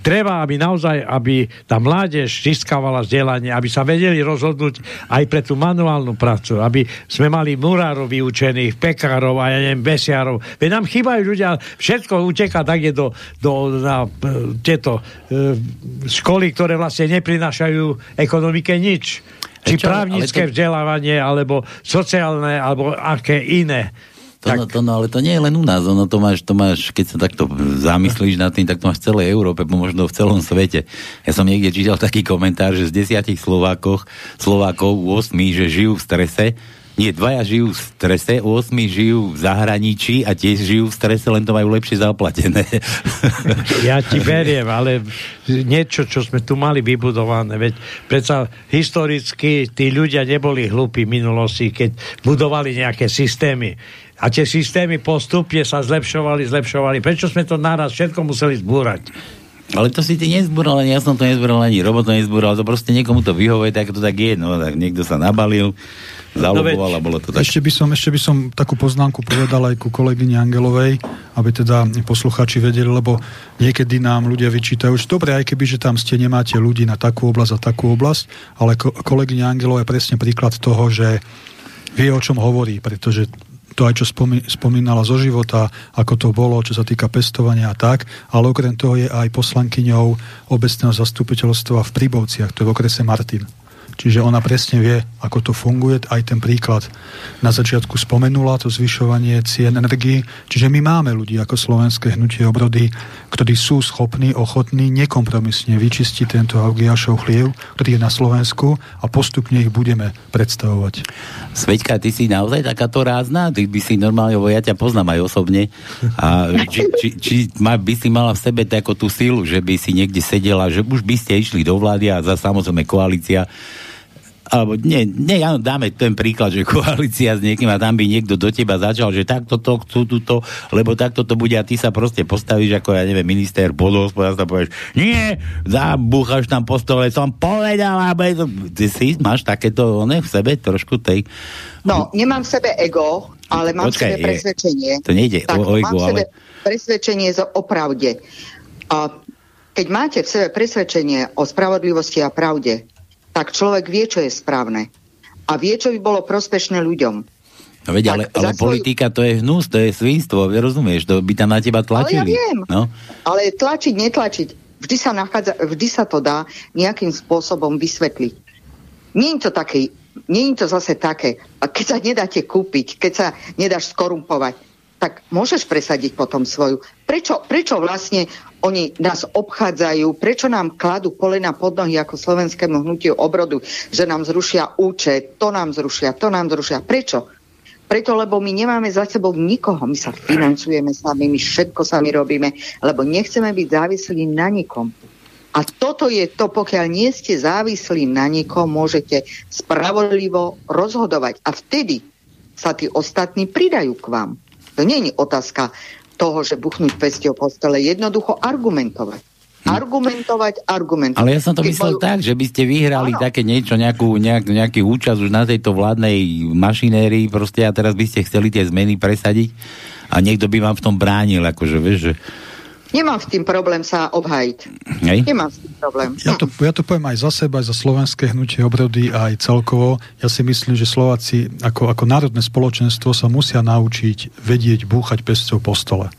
treba, aby naozaj, aby tá mládež získavala vzdelanie, aby sa vedeli rozhodnúť aj pre tú manuálnu prácu, aby sme mali murárov vyučených, pekárov a ja neviem, besiarov. Veď nám chýbajú ľudia, všetko uteká tak je do, do na, e, tieto e, školy, ktoré vlastne neprinášajú ekonomike nič. Či čo, právnické to... vzdelávanie, alebo sociálne, alebo aké iné. To, tak... no, to, no, ale to nie je len u nás, ono to máš, to máš, keď sa takto zamyslíš nad tým, tak to máš v celej Európe, možno v celom svete. Ja som niekde čítal taký komentár, že z desiatich Slovákov, Slovákov 8, že žijú v strese, nie, dvaja žijú v strese, 8 žijú v zahraničí a tiež žijú v strese, len to majú lepšie zaplatené. Ja ti beriem, ale niečo, čo sme tu mali vybudované, veď predsa historicky tí ľudia neboli hlúpi v minulosti, keď budovali nejaké systémy a tie systémy postupne sa zlepšovali, zlepšovali. Prečo sme to naraz všetko museli zbúrať? Ale to si ty nezbúral, ani ja som to nezbúral, ani robot to nezbúral, to proste niekomu to vyhovuje, tak to tak je, no, tak niekto sa nabalil, zaloboval no, a bolo to tak. Ešte by, som, ešte by som takú poznámku povedal aj ku kolegyni Angelovej, aby teda posluchači vedeli, lebo niekedy nám ľudia vyčítajú, že dobre, aj keby, že tam ste nemáte ľudí na takú oblasť a takú oblasť, ale ko- kolegyňa Angelová je presne príklad toho, že vie, o čom hovorí, pretože to aj čo spomínala zo života, ako to bolo, čo sa týka pestovania a tak, ale okrem toho je aj poslankyňou obecného zastupiteľstva v Príbovciach, to je v okrese Martin. Čiže ona presne vie, ako to funguje. Aj ten príklad na začiatku spomenula, to zvyšovanie cien energii. Čiže my máme ľudí ako slovenské hnutie obrody, ktorí sú schopní, ochotní nekompromisne vyčistiť tento Augiašov chliev, ktorý je na Slovensku a postupne ich budeme predstavovať. Sveďka, ty si naozaj takáto rázna? Ty by si normálne, ja ťa poznám aj osobne. A či, či, či by si mala v sebe takú tú silu, že by si niekde sedela, že už by ste išli do vlády a za samozrejme koalícia alebo nie, nie, áno, dáme ten príklad, že koalícia s niekým a tam by niekto do teba začal, že takto to chcú túto, lebo takto to bude a ty sa proste postavíš ako, ja neviem, minister podhospodárstva povieš, nie, zabúchaš tam po stole, som povedal, aby to... Ty si máš takéto, ne, v sebe trošku tej... No, nemám v sebe ego, ale mám Počkaj, v sebe presvedčenie. To nejde tak, o, o ego, mám ale... presvedčenie o pravde. A keď máte v sebe presvedčenie o spravodlivosti a pravde, tak človek vie, čo je správne. A vie, čo by bolo prospešné ľuďom. No veď, ale, ale svoj... politika to je hnus, to je svinstvo, rozumieš, to by tam na teba tlačili. Ale ja viem, no? ale tlačiť, netlačiť, vždy sa, nachádza, vždy sa to dá nejakým spôsobom vysvetliť. Nie je to také, nie je to zase také, keď sa nedáte kúpiť, keď sa nedáš skorumpovať, tak môžeš presadiť potom svoju. Prečo, prečo vlastne oni nás obchádzajú, prečo nám kladú kolena pod nohy ako slovenskému hnutiu obrodu, že nám zrušia účet, to nám zrušia, to nám zrušia. Prečo? Preto, lebo my nemáme za sebou nikoho. My sa financujeme sami, my všetko sami robíme, lebo nechceme byť závislí na nikom. A toto je to, pokiaľ nie ste závislí na nikom, môžete spravodlivo rozhodovať. A vtedy sa tí ostatní pridajú k vám. To nie je otázka toho, že buchnúť pesťou po stole, jednoducho argumentovať. Hm. Argumentovať, argumentovať. Ale ja som to Keď myslel majú... tak, že by ste vyhrali ano. také niečo, nejakú, nejak, nejaký účasť už na tejto vládnej mašinérii proste a teraz by ste chceli tie zmeny presadiť a niekto by vám v tom bránil, akože vieš, že Nemám s tým problém sa obhajiť. Hej. Nemám s tým problém. Ja to, ja to poviem aj za seba, aj za slovenské hnutie obrody, aj celkovo. Ja si myslím, že Slováci ako, ako národné spoločenstvo sa musia naučiť vedieť búchať pesťou po stole.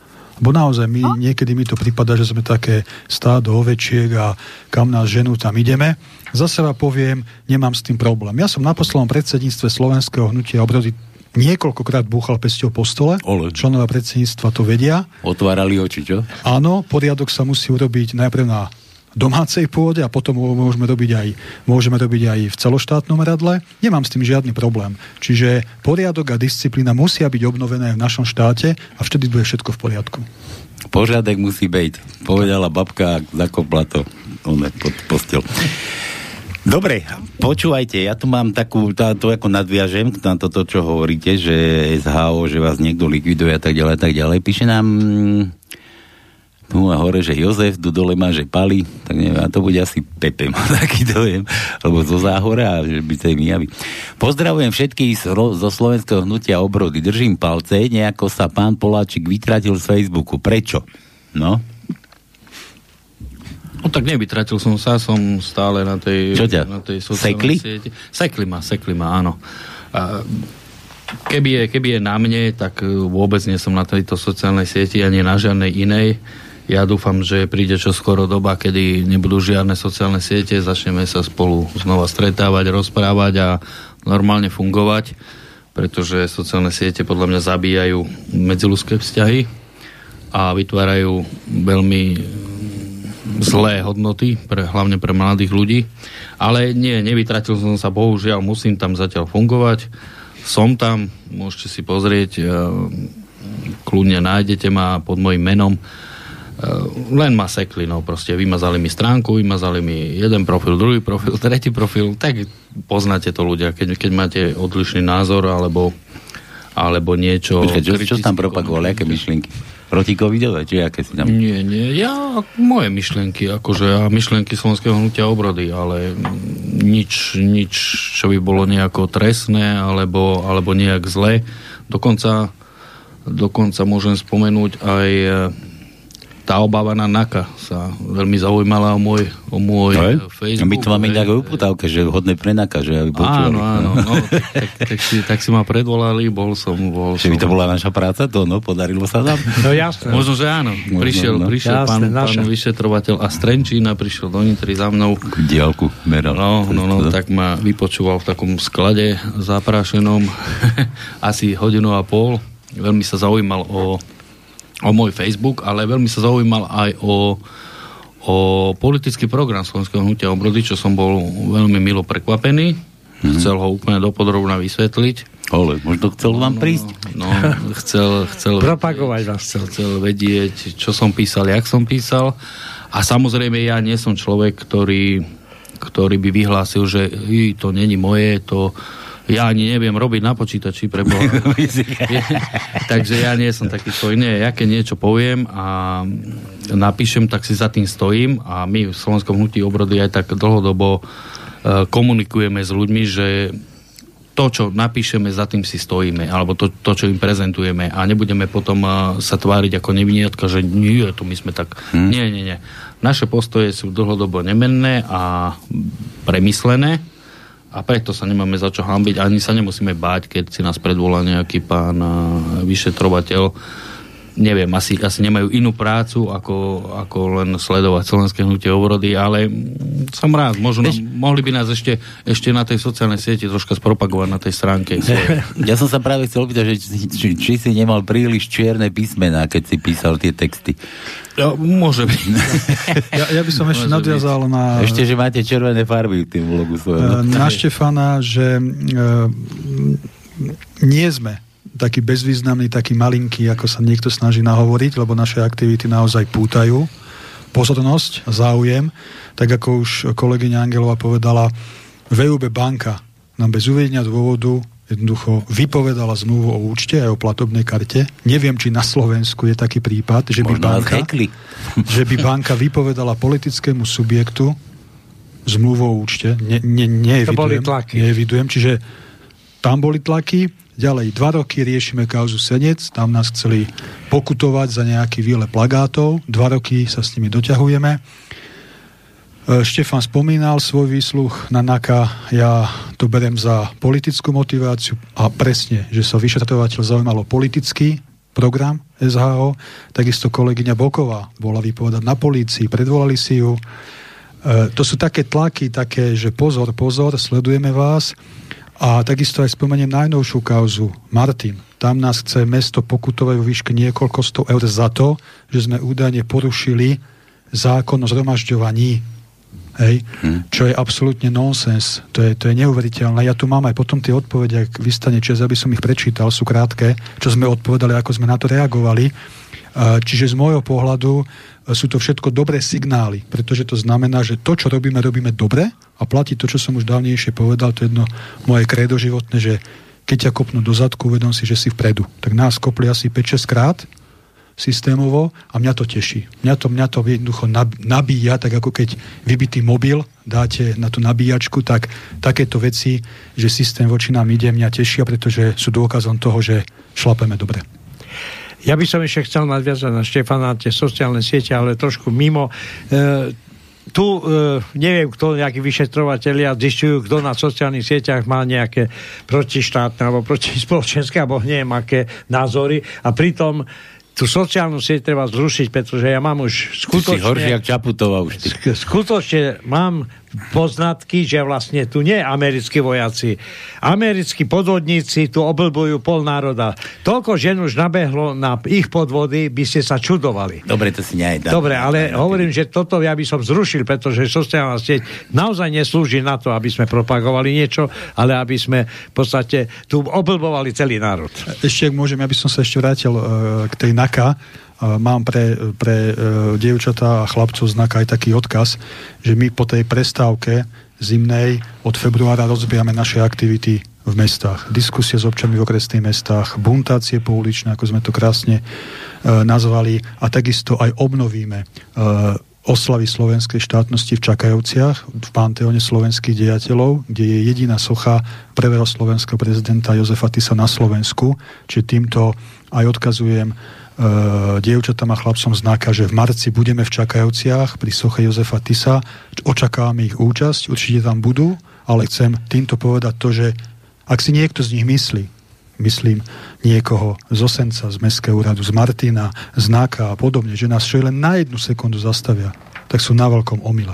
Bo naozaj my, no? niekedy mi to prípada, že sme také stádo ovečiek a kam nás ženú, tam ideme. Za seba poviem, nemám s tým problém. Ja som na poslednom predsedníctve Slovenského hnutia obrody niekoľkokrát búchal pesťou po stole. Ole. Členovia predsedníctva to vedia. Otvárali oči, čo? Áno, poriadok sa musí urobiť najprv na domácej pôde a potom môžeme robiť aj, môžeme robiť aj v celoštátnom radle. Nemám s tým žiadny problém. Čiže poriadok a disciplína musia byť obnovené v našom štáte a vtedy bude všetko v poriadku. Požiadek musí byť. Povedala babka a zakopla to pod postel. Dobre, počúvajte, ja tu mám takú, tá, to ako nadviažem na toto, čo hovoríte, že SHO, že vás niekto likviduje a tak ďalej, tak ďalej. Píše nám tu a hore, že Jozef, tu dole má, že Pali, tak neviem, a to bude asi Pepe, má taký dojem, alebo zo Záhora, a že by sa im javí. Pozdravujem všetkých zo slovenského hnutia obrody, držím palce, nejako sa pán Poláčik vytratil z Facebooku. Prečo? No, No tak nevytratil som sa, som stále na tej, Čo ťa? na tej sekli? sieti. Sekli ma, sekli ma, áno. A keby, je, keby je na mne, tak vôbec nie som na tejto sociálnej sieti ani na žiadnej inej. Ja dúfam, že príde čo skoro doba, kedy nebudú žiadne sociálne siete, začneme sa spolu znova stretávať, rozprávať a normálne fungovať, pretože sociálne siete podľa mňa zabíjajú medziludské vzťahy a vytvárajú veľmi zlé hodnoty, pre, hlavne pre mladých ľudí. Ale nie, nevytratil som sa, bohužiaľ, musím tam zatiaľ fungovať. Som tam, môžete si pozrieť, kľudne nájdete ma pod mojim menom Eh, len ma sekli, no proste vymazali mi stránku, vymazali mi jeden profil, druhý profil, tretí profil, tak poznáte to ľudia, keď, keď máte odlišný názor alebo, alebo niečo... Počkej, čo, čo tam propagovali, aké myšlienky? Proti covidové, či aké si tam... Nie, nie, ja, moje myšlienky, akože ja myšlienky Slovenského hnutia obrody, ale nič, nič, čo by bolo nejako trestné, alebo, alebo nejak zlé. Dokonca, dokonca môžem spomenúť aj tá obávaná NAKA sa veľmi zaujímala o môj, o môj no, Facebook. My to máme inak uputávke, že hodné pre NAKA, že aby počúvali. Áno, áno, no, tak, tak, tak, si, tak si ma predvolali, bol som... Bol že som... by to bola naša práca, to no, podarilo sa nám. No jasné. Možno, že áno. Prišiel, no, prišiel jasné, pán, pán vyšetrovateľ a Strenčína prišiel do Nitry za mnou. Diálku meral. No, no, no, tak ma vypočúval v takom sklade zaprášenom asi hodinu a pol. Veľmi sa zaujímal o o môj Facebook, ale veľmi sa zaujímal aj o, o politický program Slovenského hnutia obrody, čo som bol veľmi milo prekvapený. Mm-hmm. Chcel ho úplne dopodrobne vysvetliť. Ale možno chcel vám no, prísť. No, no chcel, chcel, Propagovať vás. Chcel, chcel vedieť, čo som písal, jak som písal. A samozrejme ja nie som človek, ktorý ktorý by vyhlásil, že to není moje, to ja ani neviem robiť na počítači pre Boha. Takže ja nie som taký svoj. Nie, ja keď niečo poviem a napíšem, tak si za tým stojím a my v Slovenskom hnutí obrody aj tak dlhodobo e, komunikujeme s ľuďmi, že to, čo napíšeme, za tým si stojíme, alebo to, to čo im prezentujeme a nebudeme potom uh, sa tváriť ako neviniatka, že nie, to my sme tak... Hmm. Nie, nie, nie. Naše postoje sú dlhodobo nemenné a premyslené a preto sa nemáme za čo hambiť, ani sa nemusíme báť, keď si nás predvolá nejaký pán vyšetrovateľ. Neviem, asi, asi nemajú inú prácu, ako, ako len sledovať slovenské hnutie obrody, ale som rád, možno Eš... mohli by nás ešte, ešte na tej sociálnej sieti troška spropagovať na tej stránke. Ja som sa práve chcel opýtať, že či, či si nemal príliš čierne písmená, keď si písal tie texty. Ja, môže byť. Ja, ja by som ešte môže nadviazal byť. na... Ešte, že máte červené farby v tým vlogu svojom. Na Štefana, že uh, nie sme taký bezvýznamný, taký malinký, ako sa niekto snaží nahovoriť, lebo naše aktivity naozaj pútajú pozornosť, záujem. Tak ako už kolegyňa Angelová povedala, VUB banka nám bez uvedenia dôvodu jednoducho vypovedala zmluvu o účte aj o platobnej karte. Neviem, či na Slovensku je taký prípad, že by, banka, že by banka vypovedala politickému subjektu zmluvu o účte. Ne, ne, neevidujem, neevidujem, čiže tam boli tlaky. Ďalej, dva roky riešime kauzu Senec, tam nás chceli pokutovať za nejaký výle plagátov, dva roky sa s nimi doťahujeme. E, Štefan spomínal svoj výsluch na NAKA, ja to berem za politickú motiváciu a presne, že sa vyšetrovateľ zaujímalo politický program SHO, takisto kolegyňa Boková bola vypovedať na polícii, predvolali si ju. E, to sú také tlaky, také, že pozor, pozor, sledujeme vás a takisto aj spomeniem najnovšiu kauzu Martin. Tam nás chce mesto pokutovať vo výške niekoľko sto eur za to, že sme údajne porušili zákon o zhromažďovaní Hej? Hmm. Čo je absolútne nonsens. To je, to je neuveriteľné. Ja tu mám aj potom tie odpovede, ak vystane čas, aby som ich prečítal, sú krátke, čo sme odpovedali, ako sme na to reagovali. Čiže z môjho pohľadu e, sú to všetko dobré signály, pretože to znamená, že to, čo robíme, robíme dobre a platí to, čo som už dávnejšie povedal, to je jedno moje krédo životné, že keď ťa kopnú do zadku, uvedom si, že si vpredu. Tak nás kopli asi 5-6 krát systémovo a mňa to teší. Mňa to, mňa to jednoducho nabíja, tak ako keď vybitý mobil dáte na tú nabíjačku, tak takéto veci, že systém voči nám ide, mňa tešia, pretože sú dôkazom toho, že šlapeme dobre. Ja by som ešte chcel nadviazať na Štefana tie sociálne siete, ale trošku mimo. E, tu e, neviem, kto, nejakí vyšetrovateľia zistujú, kto na sociálnych sieťach má nejaké protištátne alebo protispoločenské, alebo neviem aké názory a pritom tú sociálnu sieť treba zrušiť, pretože ja mám už skutočne... Ty si horší, jak Čaputová už ty. Skutočne mám poznatky, že vlastne tu nie americkí vojaci. Americkí podvodníci tu oblbujú pol národa. Toľko žen už nabehlo na ich podvody, by ste sa čudovali. Dobre, to si nejde. Dobre, ale hovorím, že toto ja by som zrušil, pretože sociálna sieť naozaj neslúži na to, aby sme propagovali niečo, ale aby sme v podstate tu oblbovali celý národ. Ešte, ak môžem, ja by som sa ešte vrátil uh, k tej NAKA mám pre, pre e, dievčatá a chlapcov znak aj taký odkaz, že my po tej prestávke zimnej od februára rozbijame naše aktivity v mestách. Diskusie s občanmi v okresných mestách, buntácie pouličné, ako sme to krásne e, nazvali, a takisto aj obnovíme e, oslavy slovenskej štátnosti v Čakajovciach, v Panteóne slovenských dejateľov, kde je jediná socha prvého slovenského prezidenta Jozefa Tisa na Slovensku. Čiže týmto aj odkazujem dievčatám a chlapcom znaka, že v marci budeme v Čakajovciach pri soche Jozefa Tisa. Očakávame ich účasť, určite tam budú, ale chcem týmto povedať to, že ak si niekto z nich myslí, myslím niekoho z Osenca, z Mestského úradu, z Martina, z Náka a podobne, že nás čo len na jednu sekundu zastavia, tak sú na veľkom omyle.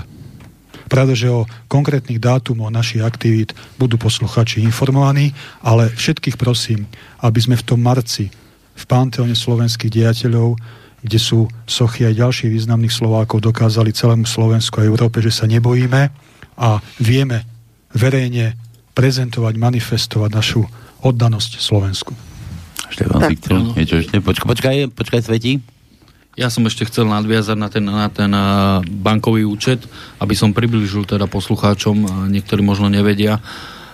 Pravda, že o konkrétnych dátumoch našich aktivít budú posluchači informovaní, ale všetkých prosím, aby sme v tom marci v panteóne slovenských dejateľov, kde sú sochy aj ďalších významných Slovákov, dokázali celému Slovensku a Európe, že sa nebojíme a vieme verejne prezentovať, manifestovať našu oddanosť Slovensku. Štefan si chcel niečo ešte? Počkaj, počkaj, počkaj, Sveti. ja som ešte chcel nadviazať na ten, na ten bankový účet, aby som približil teda poslucháčom, niektorí možno nevedia,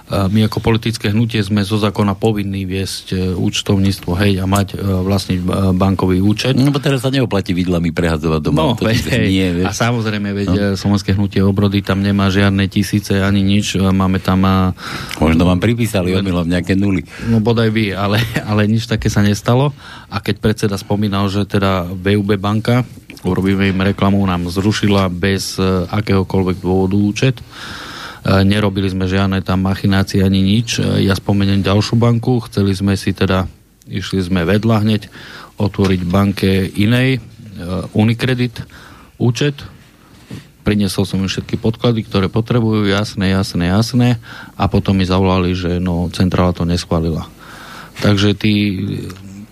my ako politické hnutie sme zo zákona povinní viesť e, účtovníctvo, hej, a mať e, vlastne bankový účet. No, teraz sa neoplatí vidlami prehadzovať doma. No, hej, hej. Nie, vieš. A samozrejme, veď no. E, Slovenské hnutie obrody tam nemá žiadne tisíce ani nič, máme tam... A... Možno vám pripísali omylom nejaké nuly. No bodaj by, ale, ale nič také sa nestalo. A keď predseda spomínal, že teda VUB banka, urobíme im reklamu, nám zrušila bez akéhokoľvek dôvodu účet, E, nerobili sme žiadne tam machinácie ani nič. E, ja spomeniem ďalšiu banku, chceli sme si teda, išli sme vedľa hneď, otvoriť banke inej, e, Unicredit, účet, priniesol som im všetky podklady, ktoré potrebujú, jasné, jasné, jasné, a potom mi zavolali, že no, centrála to neschválila. Takže tí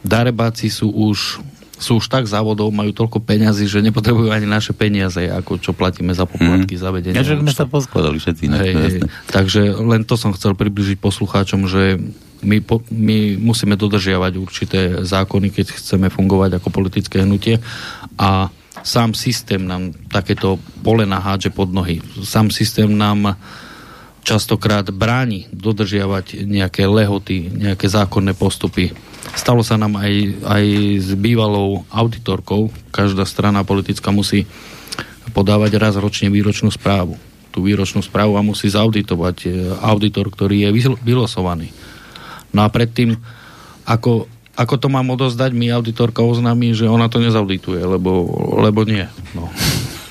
darebáci sú už sú už tak závodov, majú toľko peňazí, že nepotrebujú ani naše peniaze, ako čo platíme za poplatky, mm. za vedenie. Ja, že sme sa poskladali všetci. Hej, hej. Takže len to som chcel približiť poslucháčom, že my, po, my musíme dodržiavať určité zákony, keď chceme fungovať ako politické hnutie a sám systém nám takéto pole nahádže pod nohy. Sám systém nám častokrát bráni dodržiavať nejaké lehoty, nejaké zákonné postupy. Stalo sa nám aj, aj s bývalou auditorkou. Každá strana politická musí podávať raz ročne výročnú správu. Tú výročnú správu a musí zauditovať e, auditor, ktorý je vylosovaný. No a predtým, ako, ako to mám odozdať, mi auditorka oznámi, že ona to nezaudituje, lebo, lebo nie. No.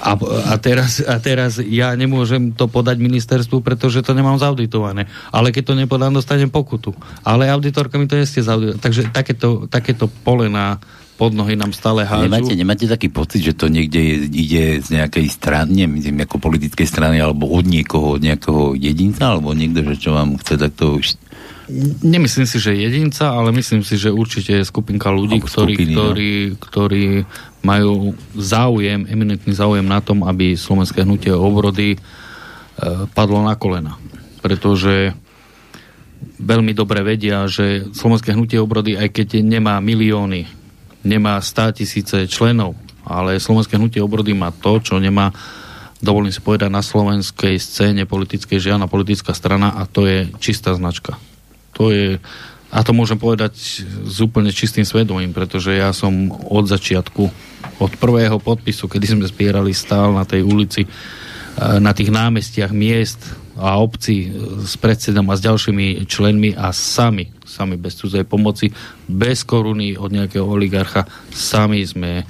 A, a, teraz, a teraz ja nemôžem to podať ministerstvu, pretože to nemám zauditované. Ale keď to nepodám, dostanem pokutu. Ale auditorka mi to neste zauditovať. Takže takéto, takéto pole na pod nohy nám stále hádžu. Nemáte, nemáte taký pocit, že to niekde je, ide z nejakej strany, myslím, ako politickej strany, alebo od niekoho, od nejakého jedinca, alebo niekto, že čo vám chce takto Nemyslím si, že jedinca, ale myslím si, že určite je skupinka ľudí, ktorí, skupiny, ktorí, no. ktorí majú záujem, eminentný záujem na tom, aby slovenské hnutie obrody e, padlo na kolena. Pretože veľmi dobre vedia, že slovenské hnutie obrody, aj keď nemá milióny, nemá stá tisíce členov, ale slovenské hnutie obrody má to, čo nemá dovolím si povedať, na slovenskej scéne politickej žiadna politická strana a to je čistá značka. To je, a to môžem povedať s úplne čistým svedomím, pretože ja som od začiatku, od prvého podpisu, kedy sme zbierali stál na tej ulici, e, na tých námestiach miest a obcí e, s predsedom a s ďalšími členmi a sami, sami bez cudzej pomoci, bez koruny od nejakého oligarcha, sami sme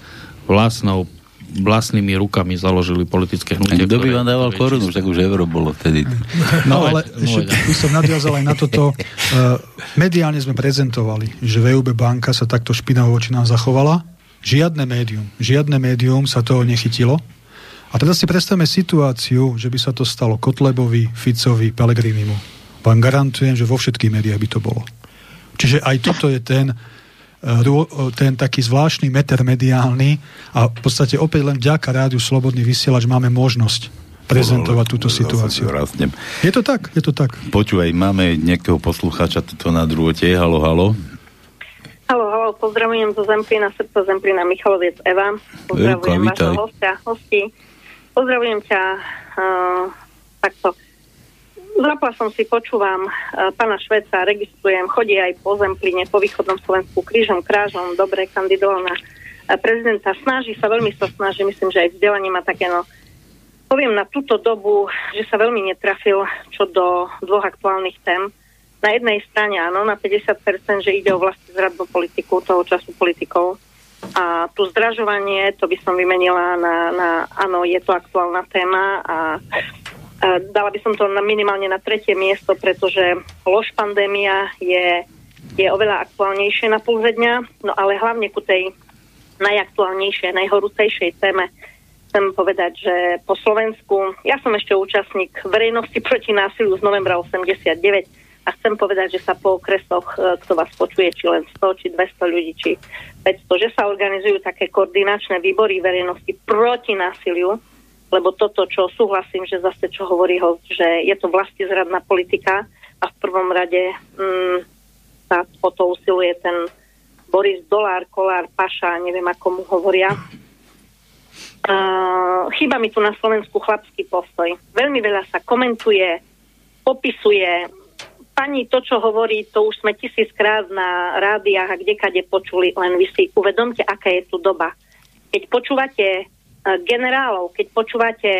vlastnou vlastnými rukami založili politické hnutie. Kto by vám dával korunu, však už euro bolo vtedy. No, no ale no, ešte by som nadviazal aj na toto. Uh, mediálne sme prezentovali, že VUB banka sa takto špinavo voči nám zachovala. Žiadne médium, žiadne médium sa toho nechytilo. A teraz si predstavme situáciu, že by sa to stalo Kotlebovi, Ficovi, Pelegrinimu. Vám garantujem, že vo všetkých médiách by to bolo. Čiže aj toto je ten ten taký zvláštny meter mediálny a v podstate opäť len vďaka rádiu Slobodný vysielač máme možnosť prezentovať túto situáciu. Je to tak, je to tak. Počúvaj, máme nejakého poslucháča tuto na druhote. Halo, halo. Halo, halo, pozdravujem zo Zemplína, srdca Zemplína, Michaloviec Eva. Pozdravujem vášho hostia, hosti. Pozdravujem ťa uh, takto Zapla som si, počúvam uh, pána Šveca, registrujem, chodí aj po Zempline, po východnom Slovensku, krížom, krážom, dobre, kandidoval na uh, prezidenta. Snaží sa, veľmi sa snaží, myslím, že aj vzdelanie má také, no, poviem na túto dobu, že sa veľmi netrafil čo do dvoch aktuálnych tém. Na jednej strane áno, na 50%, že ide o vlastne zradnú politiku, toho času politikov. A tu zdražovanie, to by som vymenila na, na áno, je to aktuálna téma a Dala by som to na, minimálne na tretie miesto, pretože lož pandémia je, je oveľa aktuálnejšie na pulze dňa, no ale hlavne ku tej najaktuálnejšej, najhorúcejšej téme chcem povedať, že po Slovensku, ja som ešte účastník verejnosti proti násiliu z novembra 89 a chcem povedať, že sa po okresoch, e, kto vás počuje, či len 100, či 200 ľudí, či 500, že sa organizujú také koordinačné výbory verejnosti proti násiliu, lebo toto, čo súhlasím, že zase čo hovorí host, že je to vlastne zradná politika a v prvom rade mm, sa o to usiluje ten Boris Dolár, Kolár, Paša, neviem ako mu hovoria, Uh, chýba mi tu na Slovensku chlapský postoj. Veľmi veľa sa komentuje, popisuje. Pani to, čo hovorí, to už sme tisíckrát na rádiách a kdekade počuli, len vy si uvedomte, aká je tu doba. Keď počúvate generálov, keď počúvate,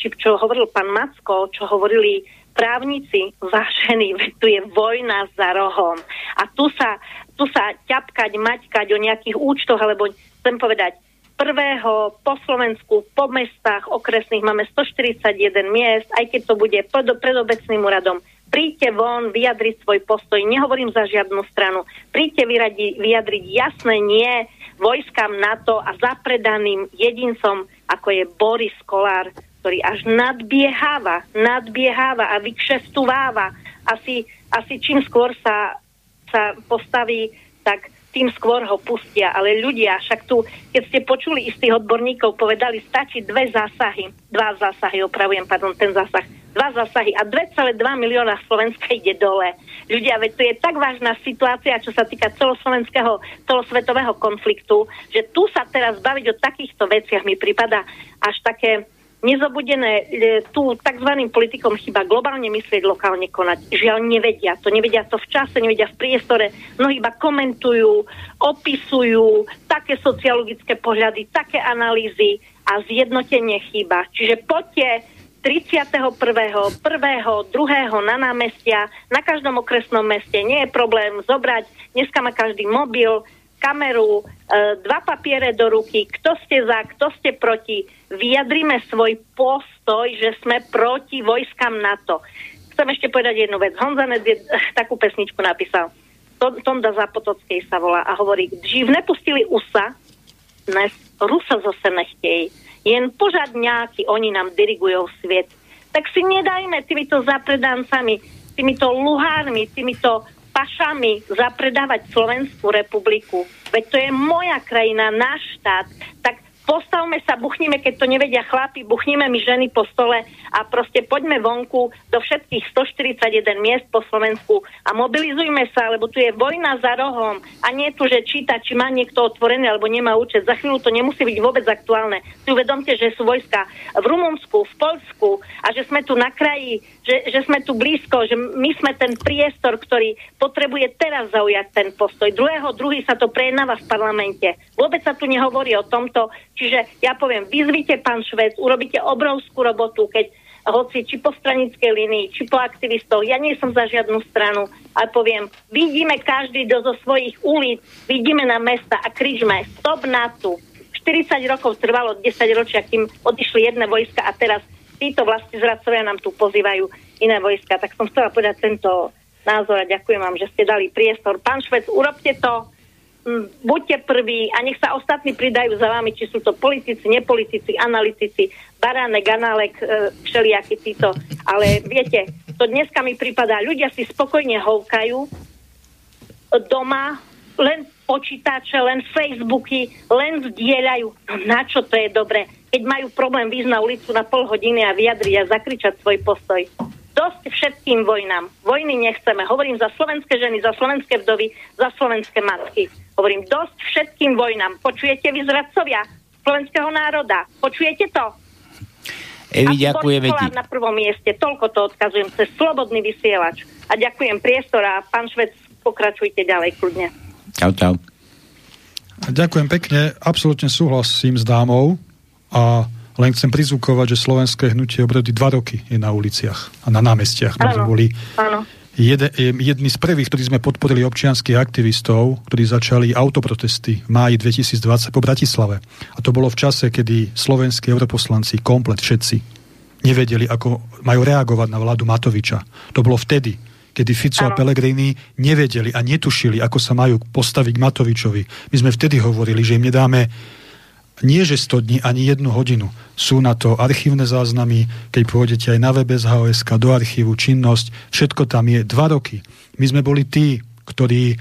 či čo hovoril pán Macko, čo hovorili právnici, vážení, tu je vojna za rohom. A tu sa, tu sa ťapkať, maťkať o nejakých účtoch, alebo chcem povedať, prvého po Slovensku, po mestách okresných máme 141 miest, aj keď to bude pred, pred obecným úradom. Príďte von, vyjadriť svoj postoj, nehovorím za žiadnu stranu. Príďte vyradi, vyjadriť jasné nie vojskám NATO a zapredaným jedincom, ako je Boris Kolár, ktorý až nadbieháva, nadbieháva a vykšestuváva. Asi, asi čím skôr sa, sa postaví, tak tým skôr ho pustia. Ale ľudia, však tu, keď ste počuli istých odborníkov, povedali, stačí dve zásahy, dva zásahy, opravujem, pardon, ten zásah, dva zásahy a 2,2 milióna Slovenska ide dole. Ľudia, veď to je tak vážna situácia, čo sa týka celoslovenského, celosvetového konfliktu, že tu sa teraz baviť o takýchto veciach mi prípada až také nezobudené e, tu tzv. politikom chyba globálne myslieť, lokálne konať. Žiaľ, nevedia to. Nevedia to v čase, nevedia v priestore. Mnohí iba komentujú, opisujú také sociologické pohľady, také analýzy a zjednotenie chýba. Čiže poďte 31., 1., 2. na námestia, na každom okresnom meste nie je problém zobrať, dneska má každý mobil, kameru, e, dva papiere do ruky, kto ste za, kto ste proti, vyjadrime svoj postoj, že sme proti vojskám NATO. Chcem ešte povedať jednu vec. Honza Nedvied takú pesničku napísal. Tonda Zapotockej sa volá a hovorí, živ nepustili USA, dnes Rusa zase nechtej. Jen pořád oni nám dirigujú svet. Tak si nedajme týmito zapredancami, týmito luhármi, týmito pašami zapredávať Slovenskú republiku. Veď to je moja krajina, náš štát. Tak postavme sa, buchnime, keď to nevedia chlapi, buchnime my ženy po stole a proste poďme vonku do všetkých 141 miest po Slovensku a mobilizujme sa, lebo tu je vojna za rohom a nie tu, že číta, či má niekto otvorený alebo nemá účet. Za chvíľu to nemusí byť vôbec aktuálne. Si uvedomte, že sú vojska v Rumunsku, v Polsku a že sme tu na kraji, že, že sme tu blízko, že my sme ten priestor, ktorý potrebuje teraz zaujať ten postoj. Druhého, druhý sa to prejednáva v parlamente. Vôbec sa tu nehovorí o tomto, Čiže ja poviem, vyzvite pán Švec, urobíte obrovskú robotu, keď hoci či po stranickej linii, či po aktivistov, ja nie som za žiadnu stranu, ale poviem, vidíme každý do zo svojich ulic, vidíme na mesta a križme, stop NATO. 40 rokov trvalo, 10 ročia, kým odišli jedné vojska a teraz títo vlastne zradcovia nám tu pozývajú iné vojska. Tak som chcela povedať tento názor a ďakujem vám, že ste dali priestor. Pán Švec, urobte to, buďte prví a nech sa ostatní pridajú za vami, či sú to politici, nepolitici, analytici, Baránek, Ganálek, e, všelijakí títo. Ale viete, to dneska mi prípada, ľudia si spokojne hovkajú doma, len počítače, len Facebooky, len zdieľajú. No na čo to je dobre? Keď majú problém výjsť na ulicu na pol hodiny a vyjadriť a zakričať svoj postoj. Dosť všetkým vojnám. Vojny nechceme. Hovorím za slovenské ženy, za slovenské vdovy, za slovenské matky. Hovorím dosť všetkým vojnám. Počujete vy zradcovia slovenského národa? Počujete to? Evi, ďakujeme ti. na prvom mieste. Toľko to odkazujem cez slobodný vysielač. A ďakujem priestor a pán Švec, pokračujte ďalej kľudne. Čau, čau. Ďakujem pekne. Absolútne súhlasím s dámou a len chcem prizvukovať, že slovenské hnutie obrody dva roky je na uliciach a na námestiach. Áno, boli áno. Jed, jedni z prvých, ktorí sme podporili občianských aktivistov, ktorí začali autoprotesty v máji 2020 po Bratislave. A to bolo v čase, kedy slovenskí europoslanci, komplet všetci, nevedeli, ako majú reagovať na vládu Matoviča. To bolo vtedy, kedy Fico a Pellegrini nevedeli a netušili, ako sa majú postaviť k Matovičovi. My sme vtedy hovorili, že im nedáme nie že 100 dní, ani jednu hodinu. Sú na to archívne záznamy, keď pôjdete aj na web SHOSK, do archívu, činnosť, všetko tam je dva roky. My sme boli tí, ktorí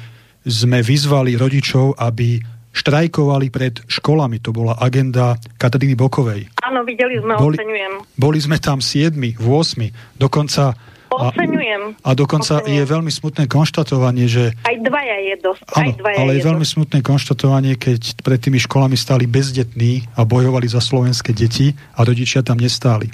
sme vyzvali rodičov, aby štrajkovali pred školami. To bola agenda Kataríny Bokovej. Áno, videli sme, boli, oceňujem. Boli sme tam 7, 8, dokonca Oceňujem. A, a dokonca Oceňujem. je veľmi smutné konštatovanie, že... Aj dvaja je dosť. Áno, aj dvaja ale je, je veľmi dosť. smutné konštatovanie, keď pred tými školami stáli bezdetní a bojovali za slovenské deti a rodičia tam nestáli.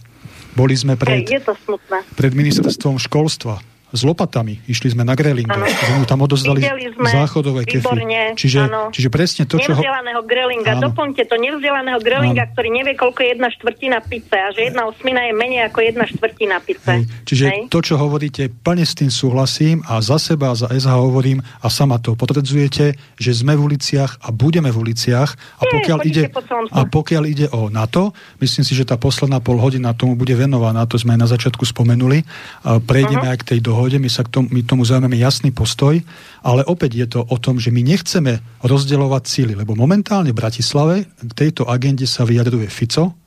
Boli sme pred, je to smutné. pred ministerstvom školstva s lopatami. Išli sme na grelinga. Mu tam odozdali záchodové kefy. Čiže, čiže presne to, čo... Nevzdelaného grelinga. Áno. Doplňte to nevzdelaného grelinga, Áno. ktorý nevie, koľko je jedna štvrtina pice a že jedna osmina je menej ako jedna štvrtina pice. Hej. Čiže Hej. to, čo hovoríte, plne s tým súhlasím a za seba a za SH hovorím a sama to potvrdzujete, že sme v uliciach a budeme v uliciach a pokiaľ, ide, a pokiaľ ide o NATO, myslím si, že tá posledná pol hodina tomu bude venovaná, to sme aj na začiatku spomenuli. Prejdeme uh-huh. aj k tej dohode dohode, my, sa k tomu, my tomu zaujmeme jasný postoj, ale opäť je to o tom, že my nechceme rozdeľovať síly, lebo momentálne v Bratislave k tejto agende sa vyjadruje Fico,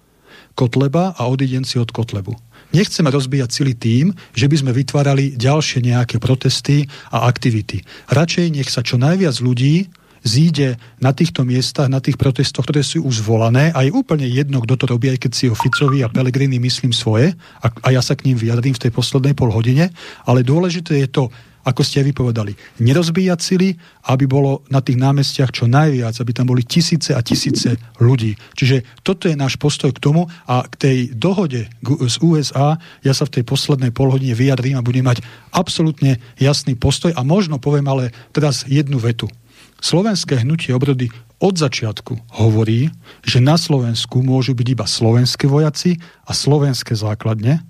Kotleba a odidenci od Kotlebu. Nechceme rozbíjať celý tým, že by sme vytvárali ďalšie nejaké protesty a aktivity. Radšej nech sa čo najviac ľudí zíde na týchto miestach, na tých protestoch, ktoré sú už zvolané a je úplne jedno, kto to robí, aj keď si ho Ficovi a Pelegrini myslím svoje a, a ja sa k ním vyjadrím v tej poslednej pol hodine, ale dôležité je to, ako ste aj vypovedali, nerozbíjať sily, aby bolo na tých námestiach čo najviac, aby tam boli tisíce a tisíce ľudí. Čiže toto je náš postoj k tomu a k tej dohode z USA ja sa v tej poslednej polhodine vyjadrím a budem mať absolútne jasný postoj a možno poviem ale teraz jednu vetu. Slovenské hnutie obrody od začiatku hovorí, že na Slovensku môžu byť iba slovenské vojaci a slovenské základne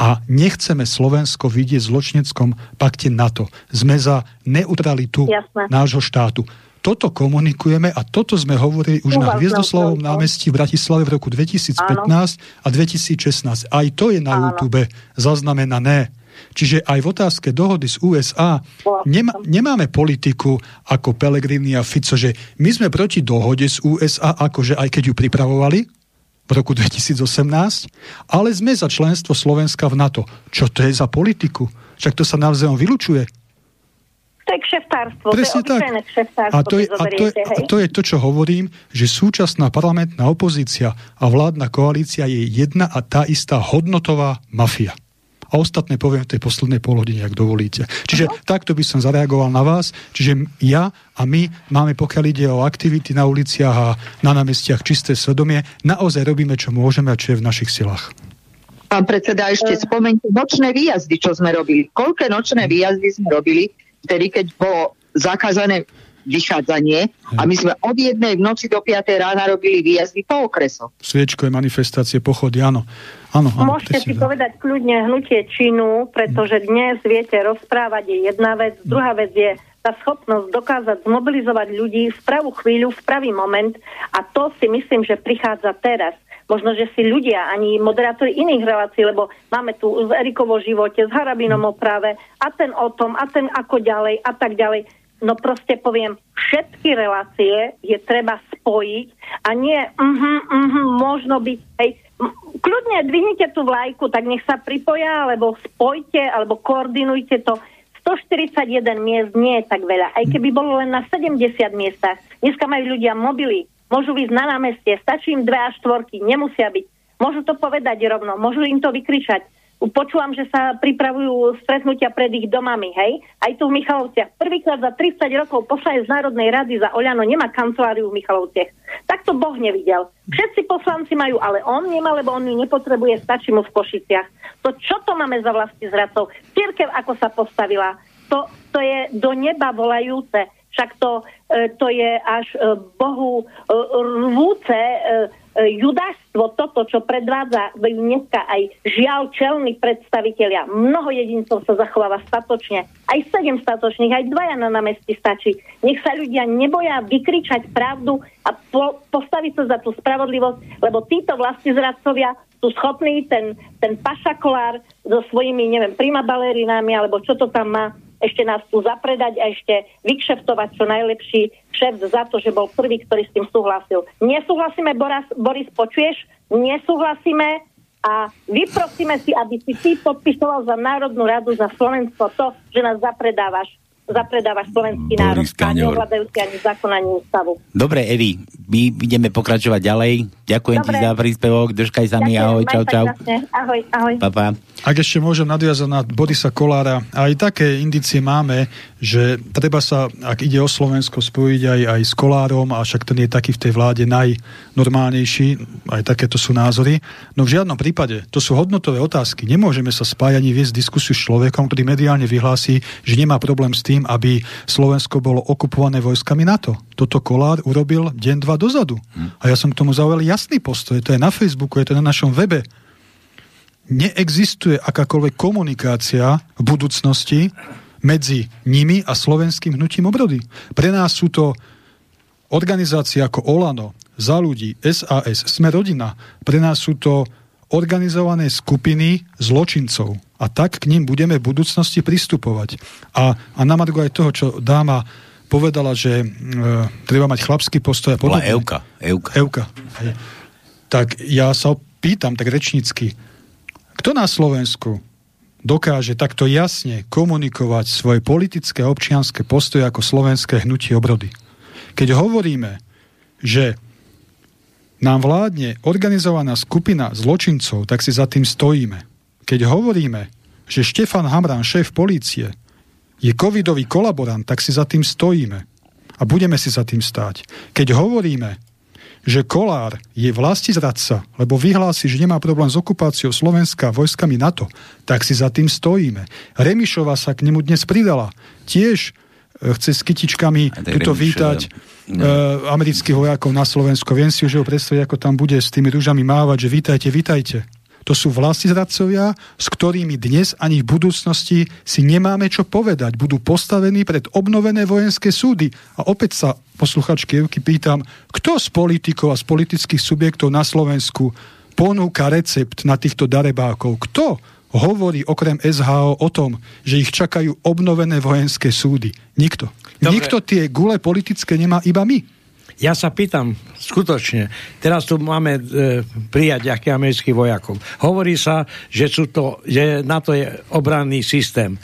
a nechceme Slovensko vidieť v zločineckom pakte NATO. Sme za neutralitu Jasne. nášho štátu. Toto komunikujeme a toto sme hovorili už na Hviezdoslavom námestí v Bratislave v roku 2015 Áno. a 2016. Aj to je na Áno. YouTube zaznamenané. Čiže aj v otázke dohody z USA nemá, nemáme politiku ako Pellegrini a Fico, že my sme proti dohode z USA, akože aj keď ju pripravovali v roku 2018, ale sme za členstvo Slovenska v NATO. Čo to je za politiku? Však to sa navzájom vylučuje. To je kšeftárstvo. Presne to je tak. A to je, a, to je, a to je to, čo hovorím, že súčasná parlamentná opozícia a vládna koalícia je jedna a tá istá hodnotová mafia a ostatné poviem v tej poslednej polhodine, ak dovolíte. Čiže uh-huh. takto by som zareagoval na vás. Čiže ja a my máme, pokiaľ ide o aktivity na uliciach a na námestiach čisté svedomie, naozaj robíme, čo môžeme a čo je v našich silách. Pán predseda, ešte spomeňte nočné výjazdy, čo sme robili. Koľké nočné výjazdy sme robili, vtedy, keď bolo zakázané vychádzanie. A my sme od jednej v noci do 5 rána robili výjazdy po okresoch. Sviečkové manifestácie, pochody, áno. áno, áno Môžete si povedať kľudne hnutie činu, pretože dnes viete, rozprávať je jedna vec, druhá vec je tá schopnosť dokázať zmobilizovať ľudí v pravú chvíľu, v pravý moment. A to si myslím, že prichádza teraz. Možno, že si ľudia, ani moderátori iných relácií, lebo máme tu z Erikovo živote, s Harabinom o práve a ten o tom, a ten ako ďalej a tak ďalej no proste poviem, všetky relácie je treba spojiť a nie, uh-huh, uh-huh, možno byť, hej, kľudne dvihnite tú vlajku, tak nech sa pripoja, alebo spojte, alebo koordinujte to. 141 miest nie je tak veľa, aj keby bolo len na 70 miestach. Dneska majú ľudia mobily, môžu ísť na námestie, stačí im dve až štvorky, nemusia byť. Môžu to povedať rovno, môžu im to vykričať Počúvam, že sa pripravujú stretnutia pred ich domami, hej? Aj tu v Michalovciach. Prvýkrát za 30 rokov poslanec Národnej rady za Oľano nemá kanceláriu v Michalovciach. Tak to Boh nevidel. Všetci poslanci majú, ale on nemá, lebo on ju nepotrebuje, stačí mu v Košiciach. To čo to máme za vlasti zradcov? Církev ako sa postavila? To, to je do neba volajúce. Však to, e, to je až e, Bohu e, rvúce E, judáštvo, toto, čo predvádza dneska aj žiaľ čelní predstavitelia, mnoho jedincov sa zachováva statočne, aj sedem statočných, aj dvaja na námestí stačí. Nech sa ľudia neboja vykričať pravdu a po, postaviť sa za tú spravodlivosť, lebo títo vlastní zradcovia sú schopní ten, ten pašakolár so svojimi, neviem, prima balerinami, alebo čo to tam má, ešte nás tu zapredať a ešte vykšeftovať čo najlepší šéf za to, že bol prvý, ktorý s tým súhlasil. Nesúhlasíme, Boris, Boris počuješ? Nesúhlasíme a vyprosíme si, aby si ty podpisoval za Národnú radu za Slovensko to, že nás zapredávaš zapredávaš slovenský národ a nevládajúci ani zákon, ani ústavu. Dobre, Evi, my ideme pokračovať ďalej. Ďakujem Dobre. ti za príspevok, držkaj sa mi, ahoj, čau, čau. Ahoj, ahoj. Pa, pa. Ak ešte môžem nadviazať na Borisa Kolára, aj také indície máme, že treba sa, ak ide o Slovensko, spojiť aj, aj s Kolárom, a však ten je taký v tej vláde najnormálnejší, aj takéto sú názory. No v žiadnom prípade, to sú hodnotové otázky. Nemôžeme sa spájať ani viesť diskusiu s človekom, ktorý mediálne vyhlási, že nemá problém s tým, aby Slovensko bolo okupované vojskami NATO. Toto Kolár urobil deň, dva dozadu. A ja som k tomu zaujal jasný postoj. To je na Facebooku, je to na našom webe neexistuje akákoľvek komunikácia v budúcnosti medzi nimi a slovenským hnutím obrody. Pre nás sú to organizácie ako Olano, Za ľudí, SAS, Sme rodina. Pre nás sú to organizované skupiny zločincov. A tak k ním budeme v budúcnosti pristupovať. A, a na aj toho, čo dáma povedala, že e, treba mať chlapský postoj a podobne. Euka. Euka. Euka. Tak ja sa pýtam tak rečnícky, kto na Slovensku dokáže takto jasne komunikovať svoje politické a občianské postoje ako slovenské hnutie obrody. Keď hovoríme, že nám vládne organizovaná skupina zločincov, tak si za tým stojíme. Keď hovoríme, že Štefan Hamran, šéf polície, je covidový kolaborant, tak si za tým stojíme. A budeme si za tým stáť. Keď hovoríme, že Kolár je vlasti zradca, lebo vyhlási, že nemá problém s okupáciou Slovenska vojskami NATO, tak si za tým stojíme. Remišova sa k nemu dnes pridala. Tiež e, chce s kytičkami tuto vítať no. amerických vojakov na Slovensko. Viem si už ho predstaviť, ako tam bude s tými rúžami mávať, že vítajte, vítajte. To sú zradcovia, s ktorými dnes ani v budúcnosti si nemáme čo povedať. Budú postavení pred obnovené vojenské súdy. A opäť sa posluchačky Evky pýtam, kto z politikov a z politických subjektov na Slovensku ponúka recept na týchto darebákov? Kto hovorí okrem SHO o tom, že ich čakajú obnovené vojenské súdy? Nikto. Dobre. Nikto tie gule politické nemá, iba my. Ja sa pýtam, skutočne, teraz tu máme e, prijať nejakých amerických vojakov. Hovorí sa, že, sú to, že na to je obranný systém.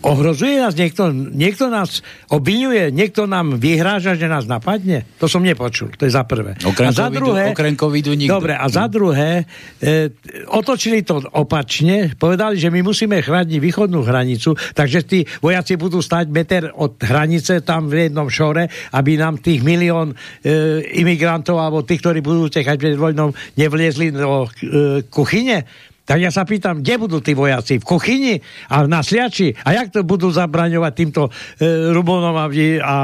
Ohrozuje nás niekto? Niekto nás obvinuje? Niekto nám vyhráža, že nás napadne? To som nepočul. To je za prvé. Okrem a za druhé, okrem covidu nikto. Dobre, a za druhé, e, otočili to opačne, povedali, že my musíme chrániť východnú hranicu, takže tí vojaci budú stať meter od hranice tam v jednom šore, aby nám tých milión e, imigrantov alebo tých, ktorí budú tekať pred vojnou, nevliezli do e, kuchyne. Tak ja sa pýtam, kde budú tí vojaci? V kuchyni a na sliači? A jak to budú zabraňovať týmto e, Rubonom a, a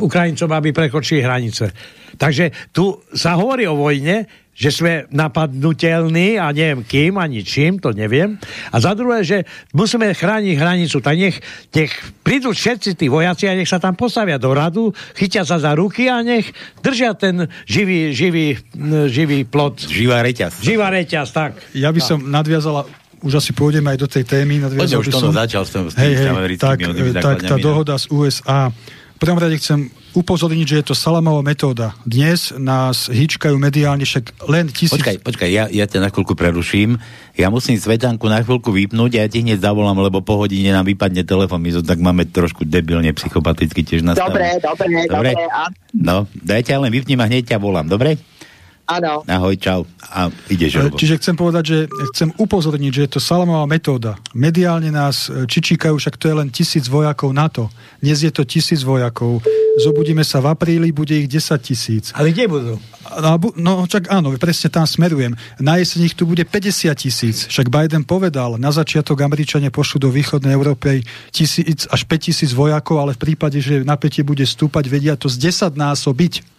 Ukrajincom, aby prekočili hranice? Takže tu sa hovorí o vojne, že sme napadnutelní a neviem kým, ani čím, to neviem. A za druhé, že musíme chrániť hranicu. Tak nech, nech prídu všetci tí vojaci a nech sa tam postavia do radu, chytia sa za ruky a nech držia ten živý, živý, živý plot. Živá reťaz. Živá reťaz, tak. Ja by tak. som nadviazala už asi pôjdeme aj do tej témy. Poďme, už to som... začal s tým, hej, hej, tak, tak tá no. dohoda z USA prvom rade chcem upozorniť, že je to salamová metóda. Dnes nás hýčkajú mediálne však len tisíc... Počkaj, počkaj, ja, ja ťa na chvíľku preruším. Ja musím Svetánku na chvíľku vypnúť a ja ti hneď zavolám, lebo po hodine nám vypadne telefon. My to tak máme trošku debilne psychopaticky tiež nastavené. Dobre, dobre, dobre. dobre. No, dajte len vypním a hneď ťa volám, dobre? Áno. Ahoj, čau. A ideš, Robo. Čiže chcem povedať, že chcem upozorniť, že je to salamová metóda. Mediálne nás e, čičíkajú, však to je len tisíc vojakov NATO. Dnes je to tisíc vojakov. Zobudíme sa v apríli, bude ich 10 tisíc. Ale kde budú? No, no, čak áno, presne tam smerujem. Na jeseň ich tu bude 50 tisíc. Však Biden povedal, na začiatok Američania pošlu do východnej Európy tisíc až 5 tisíc vojakov, ale v prípade, že napätie bude stúpať, vedia to z 10 násobiť.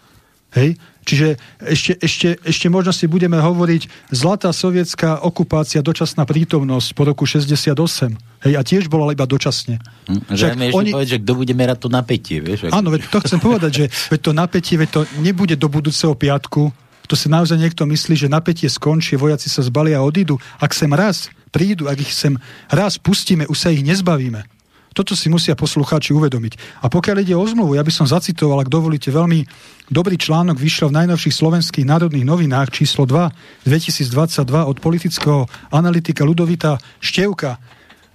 Hej? Čiže ešte, ešte, ešte možno si budeme hovoriť zlatá sovietská okupácia, dočasná prítomnosť po roku 68. Hej, a tiež bola iba dočasne. Hm, Však ešte oni... povedať, že kto bude merať to napätie. Vieš, Áno, veď to chcem povedať, že veď to napätie veď to nebude do budúceho piatku. To si naozaj niekto myslí, že napätie skončí, vojaci sa zbalia a odídu. Ak sem raz prídu, ak ich sem raz pustíme, už sa ich nezbavíme. Toto si musia poslucháči uvedomiť. A pokiaľ ide o zmluvu, ja by som zacitoval, ak dovolíte, veľmi dobrý článok vyšiel v najnovších slovenských národných novinách číslo 2 2022 od politického analytika Ludovita Števka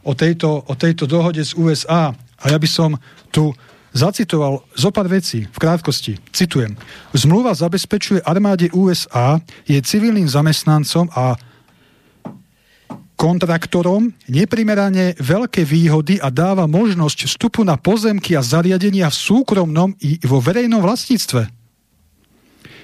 o tejto, o tejto dohode z USA. A ja by som tu zacitoval zo pár vecí v krátkosti. Citujem. Zmluva zabezpečuje armáde USA, je civilným zamestnancom a kontraktorom neprimerane veľké výhody a dáva možnosť vstupu na pozemky a zariadenia v súkromnom i vo verejnom vlastníctve.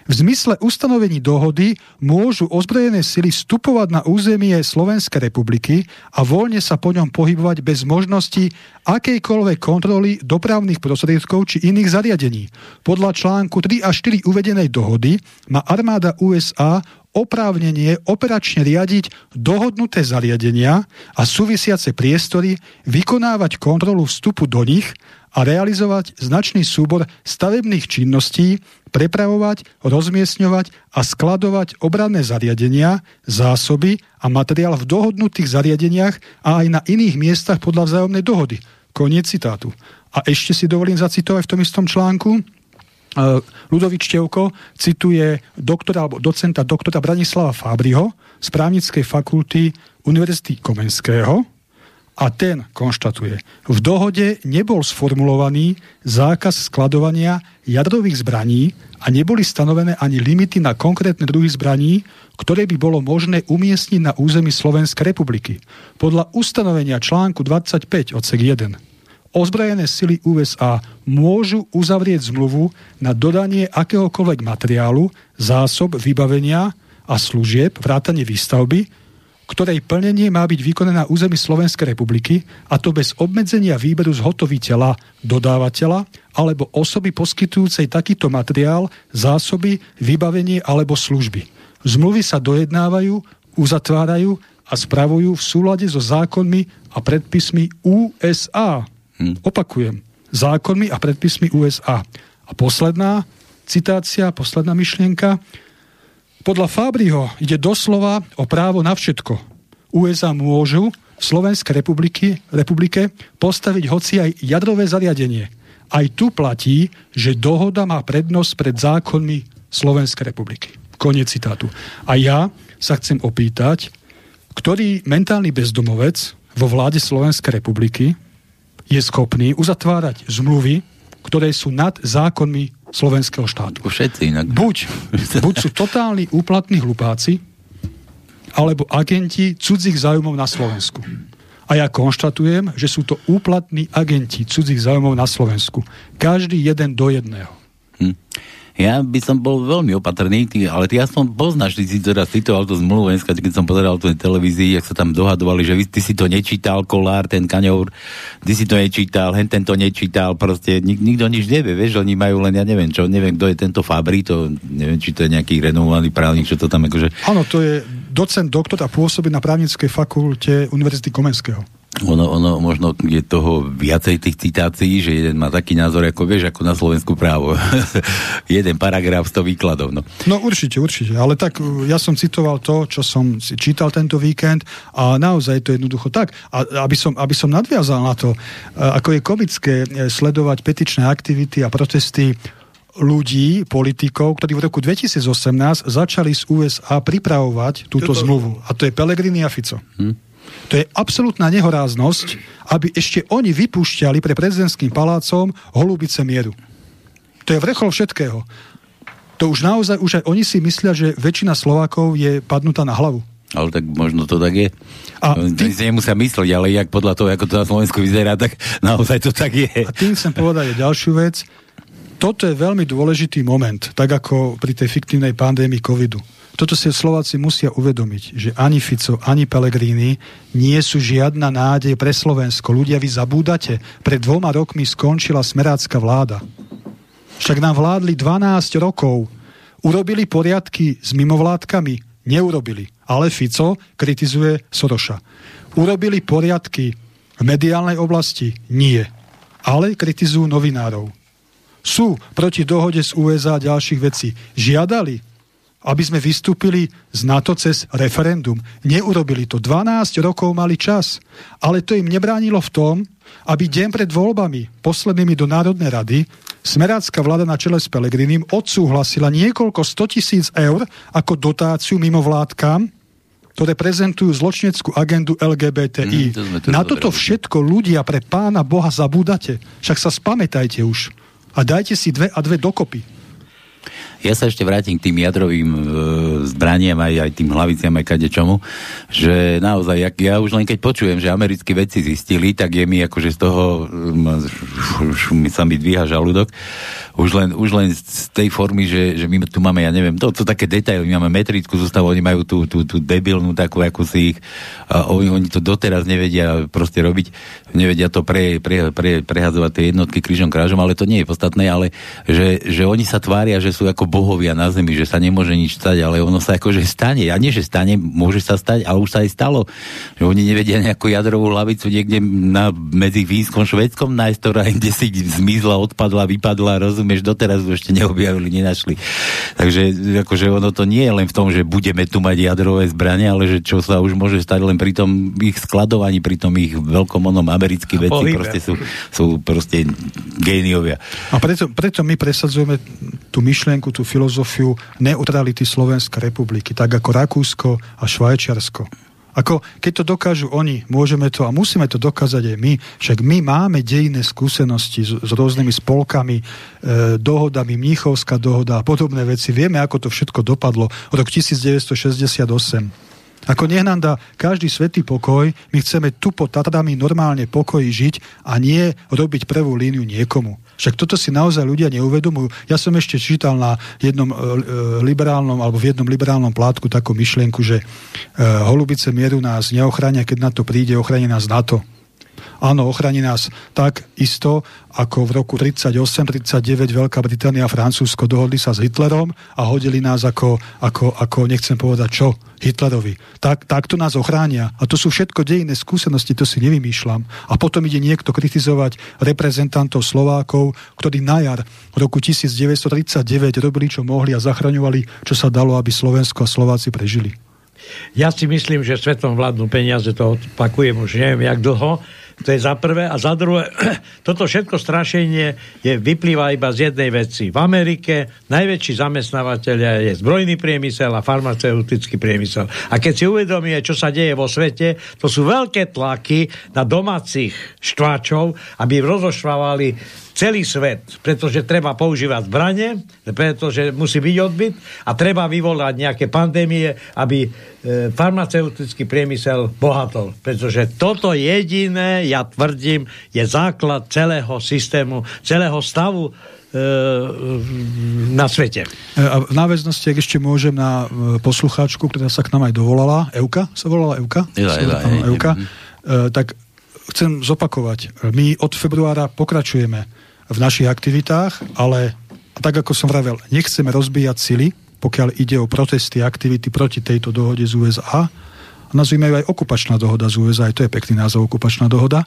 V zmysle ustanovení dohody môžu ozbrojené sily vstupovať na územie Slovenskej republiky a voľne sa po ňom pohybovať bez možnosti akejkoľvek kontroly dopravných prostriedkov či iných zariadení. Podľa článku 3 a 4 uvedenej dohody má armáda USA oprávnenie operačne riadiť dohodnuté zariadenia a súvisiace priestory, vykonávať kontrolu vstupu do nich a realizovať značný súbor stavebných činností, prepravovať, rozmiestňovať a skladovať obranné zariadenia, zásoby a materiál v dohodnutých zariadeniach a aj na iných miestach podľa vzájomnej dohody. Koniec citátu. A ešte si dovolím zacitovať v tom istom článku. Ludovič Števko cituje doktora alebo docenta doktora Branislava Fábriho z právnickej fakulty Univerzity Komenského, a ten konštatuje, v dohode nebol sformulovaný zákaz skladovania jadrových zbraní a neboli stanovené ani limity na konkrétne druhy zbraní, ktoré by bolo možné umiestniť na území Slovenskej republiky. Podľa ustanovenia článku 25 odsek 1 ozbrojené sily USA môžu uzavrieť zmluvu na dodanie akéhokoľvek materiálu, zásob, vybavenia a služieb, vrátanie výstavby, ktorej plnenie má byť vykonané na území Slovenskej republiky, a to bez obmedzenia výberu zhotoviteľa, dodávateľa alebo osoby poskytujúcej takýto materiál, zásoby, vybavenie alebo služby. Zmluvy sa dojednávajú, uzatvárajú a spravujú v súlade so zákonmi a predpismi USA. Hm. Opakujem, zákonmi a predpismi USA. A posledná citácia, posledná myšlienka. Podľa Fábriho ide doslova o právo na všetko. USA môžu v Slovenskej republiky, republike postaviť hoci aj jadrové zariadenie. Aj tu platí, že dohoda má prednosť pred zákonmi Slovenskej republiky. Koniec citátu. A ja sa chcem opýtať, ktorý mentálny bezdomovec vo vláde Slovenskej republiky je schopný uzatvárať zmluvy, ktoré sú nad zákonmi slovenského štátu. Všetci inak. Buď, buď sú totálni úplatní hlupáci, alebo agenti cudzích zájmov na Slovensku. A ja konštatujem, že sú to úplatní agenti cudzích zájmov na Slovensku. Každý jeden do jedného. Hm. Ja by som bol veľmi opatrný, ty, ale ty aspoň poznáš, ty si teraz citoval tú zmluvu dneska, keď som pozeral tú televízii, jak sa tam dohadovali, že vy, ty si to nečítal, Kolár, ten Kaňour, ty si to nečítal, hen to nečítal, proste nik, nikto nič nevie, vieš, oni majú len, ja neviem čo, neviem, kto je tento Fabri, to neviem, či to je nejaký renovovaný právnik, čo to tam akože... Áno, to je docent, doktor a pôsobí na právnickej fakulte Univerzity Komenského ono, ono možno je toho viacej tých citácií, že jeden má taký názor, ako vieš, ako na Slovensku právo. jeden paragraf, sto výkladov. No. no určite, určite. Ale tak uh, ja som citoval to, čo som si čítal tento víkend a naozaj to je jednoducho tak. A aby som, aby som nadviazal na to, uh, ako je komické uh, sledovať petičné aktivity a protesty ľudí, politikov, ktorí v roku 2018 začali z USA pripravovať túto Toto... zmluvu. A to je Pelegrini a Fico. Hm? To je absolútna nehoráznosť, aby ešte oni vypúšťali pre prezidentským palácom holubice mieru. To je vrchol všetkého. To už naozaj, už aj oni si myslia, že väčšina Slovákov je padnutá na hlavu. Ale tak možno to tak je. A tým, si nemusia myslieť, ale jak podľa toho, ako to na Slovensku vyzerá, tak naozaj to tak je. A tým chcem povedať ďalšiu vec. Toto je veľmi dôležitý moment, tak ako pri tej fiktívnej pandémii covidu toto si Slováci musia uvedomiť, že ani Fico, ani Pellegrini nie sú žiadna nádej pre Slovensko. Ľudia, vy zabúdate, pred dvoma rokmi skončila smerácka vláda. Však nám vládli 12 rokov. Urobili poriadky s mimovládkami? Neurobili. Ale Fico kritizuje Soroša. Urobili poriadky v mediálnej oblasti? Nie. Ale kritizujú novinárov. Sú proti dohode z USA a ďalších vecí. Žiadali aby sme vystúpili z NATO cez referendum. Neurobili to. 12 rokov mali čas. Ale to im nebránilo v tom, aby deň pred voľbami, poslednými do Národnej rady, smerácka vláda na čele s Pelegrinim odsúhlasila niekoľko 100 tisíc eur ako dotáciu mimovládkam, ktoré prezentujú zločineckú agendu LGBTI. Mm, to na toto všetko ľudia pre pána Boha zabúdate. Však sa spamätajte už. A dajte si dve a dve dokopy. ja sa ešte vrátim k tým jadrovým e, zbraniam aj, aj tým hlaviciam aj kade čomu, že naozaj, jak, ja už len keď počujem, že americkí vedci zistili, tak je mi akože z toho um, sa mi dvíha žalúdok. Už len, už len z tej formy, že, že my tu máme, ja neviem, to sú také detaily, my máme metrickú zostavu, oni majú tú, tú, tú debilnú takú, ako si ich, a oni, oni to doteraz nevedia proste robiť, nevedia to pre, pre, pre, prehazovať tie jednotky krížom krážom, ale to nie je podstatné, ale že, že oni sa tvária, že sú ako bohovia na zemi, že sa nemôže nič stať, ale ono sa akože stane. A nie, že stane, môže sa stať, ale už sa aj stalo. Že oni nevedia nejakú jadrovú hlavicu niekde na, medzi Fínskom Švedskom nájsť, ktorá kde si zmizla, odpadla, vypadla, rozumieš, doteraz ju ešte neobjavili, nenašli. Takže akože ono to nie je len v tom, že budeme tu mať jadrové zbranie, ale že čo sa už môže stať len pri tom ich skladovaní, pri tom ich veľkom onom americkí veci proste sú, sú proste géniovia. A preto, preto my presadzujeme tú myšlienku, tú filozofiu neutrality Slovenskej republiky, tak ako Rakúsko a Švajčiarsko. Ako keď to dokážu oni, môžeme to a musíme to dokázať aj my. Však my máme dejné skúsenosti s, s rôznymi spolkami, e, dohodami, Mníchovská dohoda a podobné veci. Vieme, ako to všetko dopadlo. Rok 1968 ako nech nám dá každý svetý pokoj, my chceme tu pod Tatrami normálne pokoji žiť a nie robiť prvú líniu niekomu. Však toto si naozaj ľudia neuvedomujú. Ja som ešte čítal na jednom e, e liberálnom alebo v jednom liberálnom plátku takú myšlienku, že e, holubice mieru nás neochránia, keď na to príde, ochrání nás NATO. Áno, ochrani nás tak isto, ako v roku 38-39 Veľká Británia a Francúzsko dohodli sa s Hitlerom a hodili nás ako, ako, ako nechcem povedať čo, Hitlerovi. Tak, takto nás ochránia. A to sú všetko dejinné skúsenosti, to si nevymýšľam. A potom ide niekto kritizovať reprezentantov Slovákov, ktorí na jar v roku 1939 robili, čo mohli a zachraňovali, čo sa dalo, aby Slovensko a Slováci prežili. Ja si myslím, že svetom vládnu peniaze, to opakujem už neviem jak dlho, to je za prvé. A za druhé, toto všetko strašenie je, vyplýva iba z jednej veci. V Amerike najväčší zamestnávateľia je zbrojný priemysel a farmaceutický priemysel. A keď si uvedomie, čo sa deje vo svete, to sú veľké tlaky na domácich štváčov, aby rozoštvávali celý svet, pretože treba používať zbranie, pretože musí byť odbyt a treba vyvolať nejaké pandémie, aby e, farmaceutický priemysel bohatol. Pretože toto jediné, ja tvrdím, je základ celého systému, celého stavu e, na svete. E, a v náväznosti, ak ešte môžem na e, poslucháčku, ktorá sa k nám aj dovolala, Euka, sa volala Euka? Euka. Tak chcem zopakovať. My od februára pokračujeme v našich aktivitách, ale tak ako som vravel, nechceme rozbíjať sily, pokiaľ ide o protesty a aktivity proti tejto dohode z USA. Nazvime ju aj okupačná dohoda z USA, aj to je pekný názov, okupačná dohoda.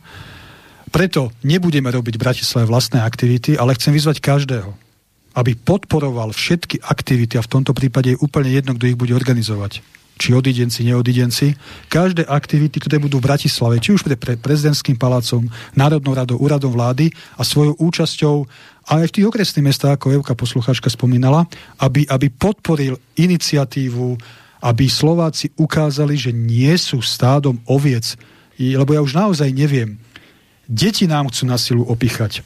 Preto nebudeme robiť v Bratislave vlastné aktivity, ale chcem vyzvať každého, aby podporoval všetky aktivity a v tomto prípade je úplne jedno, kto ich bude organizovať či odidenci, neodidenci, každé aktivity, ktoré budú v Bratislave, či už pre prezidentským palácom, Národnou radou, úradom vlády a svojou účasťou aj v tých okresných mestách, ako Evka poslucháčka spomínala, aby, aby podporil iniciatívu, aby Slováci ukázali, že nie sú stádom oviec. Lebo ja už naozaj neviem. Deti nám chcú na silu opichať.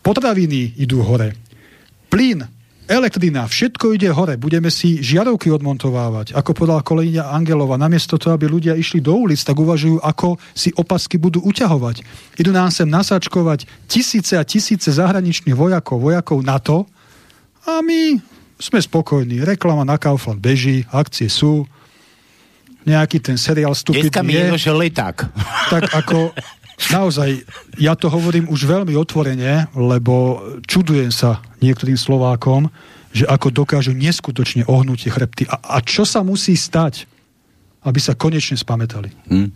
Potraviny idú hore. Plyn elektrina, všetko ide hore, budeme si žiarovky odmontovávať, ako povedala kolegyňa Angelova, namiesto toho, aby ľudia išli do ulic, tak uvažujú, ako si opasky budú uťahovať. Idú nám sem nasačkovať tisíce a tisíce zahraničných vojakov, vojakov NATO a my sme spokojní. Reklama na Kaufland beží, akcie sú, nejaký ten seriál stupidný Dneska mi je. Dneska leták. Tak ako naozaj, ja to hovorím už veľmi otvorene, lebo čudujem sa niektorým Slovákom, že ako dokážu neskutočne ohnúť tie chrbty. A, a čo sa musí stať, aby sa konečne spametali. Hmm.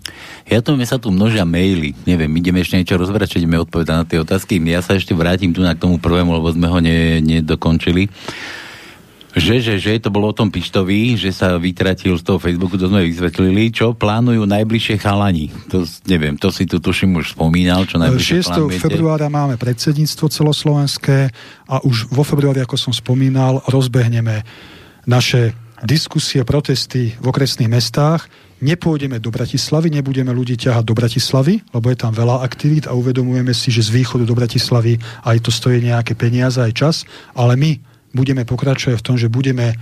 Ja to mi sa tu množia maily. Neviem, ideme ešte niečo rozberať, čo ideme odpovedať na tie otázky. Ja sa ešte vrátim tu na k tomu prvému, lebo sme ho ne, nedokončili. Že, že, že to bolo o tom Pištovi, že sa vytratil z toho Facebooku, to sme vysvetlili, čo plánujú najbližšie chalani. To neviem, to si tu tuším už spomínal, čo najbližšie 6. plánujete. februára máme predsedníctvo celoslovenské a už vo februári, ako som spomínal, rozbehneme naše diskusie, protesty v okresných mestách. Nepôjdeme do Bratislavy, nebudeme ľudí ťahať do Bratislavy, lebo je tam veľa aktivít a uvedomujeme si, že z východu do Bratislavy aj to stojí nejaké peniaze, aj čas, ale my budeme pokračovať v tom, že budeme,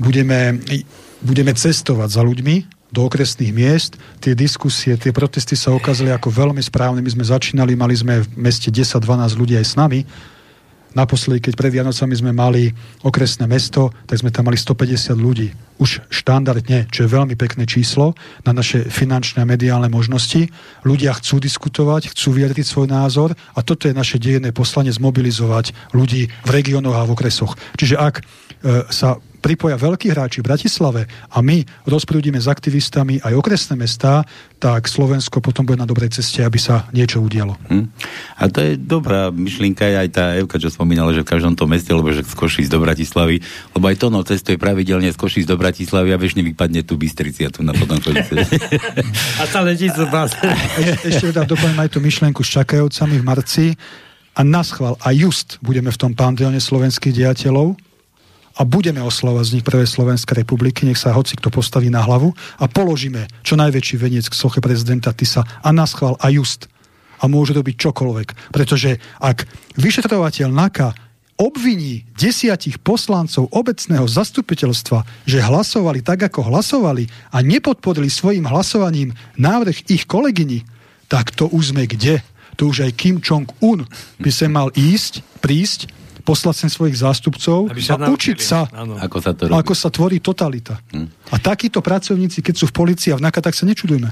budeme, budeme cestovať za ľuďmi, do okresných miest. Tie diskusie, tie protesty sa ukázali ako veľmi správne. My sme začínali, mali sme v meste 10-12 ľudí aj s nami Naposledy, keď pred Vianocami sme mali okresné mesto, tak sme tam mali 150 ľudí. Už štandardne, čo je veľmi pekné číslo na naše finančné a mediálne možnosti. Ľudia chcú diskutovať, chcú vyjadriť svoj názor a toto je naše dejné poslanie zmobilizovať ľudí v regiónoch a v okresoch. Čiže ak sa pripoja veľkí hráči v Bratislave a my rozprúdime s aktivistami aj okresné mestá, tak Slovensko potom bude na dobrej ceste, aby sa niečo udialo. Hm. A to je dobrá myšlienka, aj tá Evka, čo spomínala, že v každom tom meste, lebo že z Košic do Bratislavy, lebo aj to no cestuje pravidelne z Košic do Bratislavy a väčšine vypadne tu Bystrici a tu na potom A sa letí z vás. Ešte teda doplním aj tú myšlienku s čakajúcami v marci a naschval a just budeme v tom pandione slovenských diateľov, a budeme oslovať z nich Prvej Slovenskej republiky, nech sa hoci kto postaví na hlavu a položíme čo najväčší veniec k soche prezidenta Tisa a naschval a just. A môže robiť čokoľvek. Pretože ak vyšetrovateľ NAKA obviní desiatich poslancov obecného zastupiteľstva, že hlasovali tak, ako hlasovali a nepodporili svojim hlasovaním návrh ich kolegyni, tak to už sme kde? To už aj Kim Jong-un by sa mal ísť, prísť poslať sem svojich zástupcov a učiť sa, ako sa, to robí. ako sa tvorí totalita. Hm. A takíto pracovníci, keď sú v policii a v NAKA, tak sa nečudujme.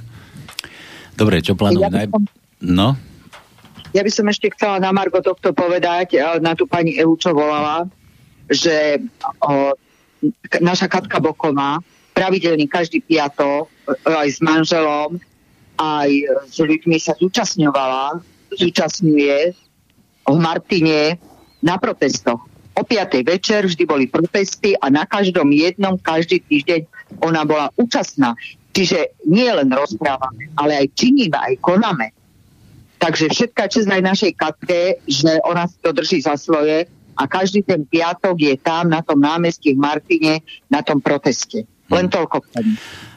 Dobre, čo plánujú? Ja som... No? Ja by som ešte chcela na Margo tohto povedať, na tú pani Evu, čo volala, že o, naša Katka Boková pravidelne každý piatok aj s manželom, aj s ľuďmi sa zúčastňovala, zúčastňuje v Martine na protestoch. O 5. večer vždy boli protesty a na každom jednom, každý týždeň ona bola účastná. Čiže nie len rozprávame, ale aj činíme, aj konáme. Takže všetká čest aj našej Katke, že ona si to drží za svoje a každý ten piatok je tam na tom námestí v Martine na tom proteste. Len toľko k tomu.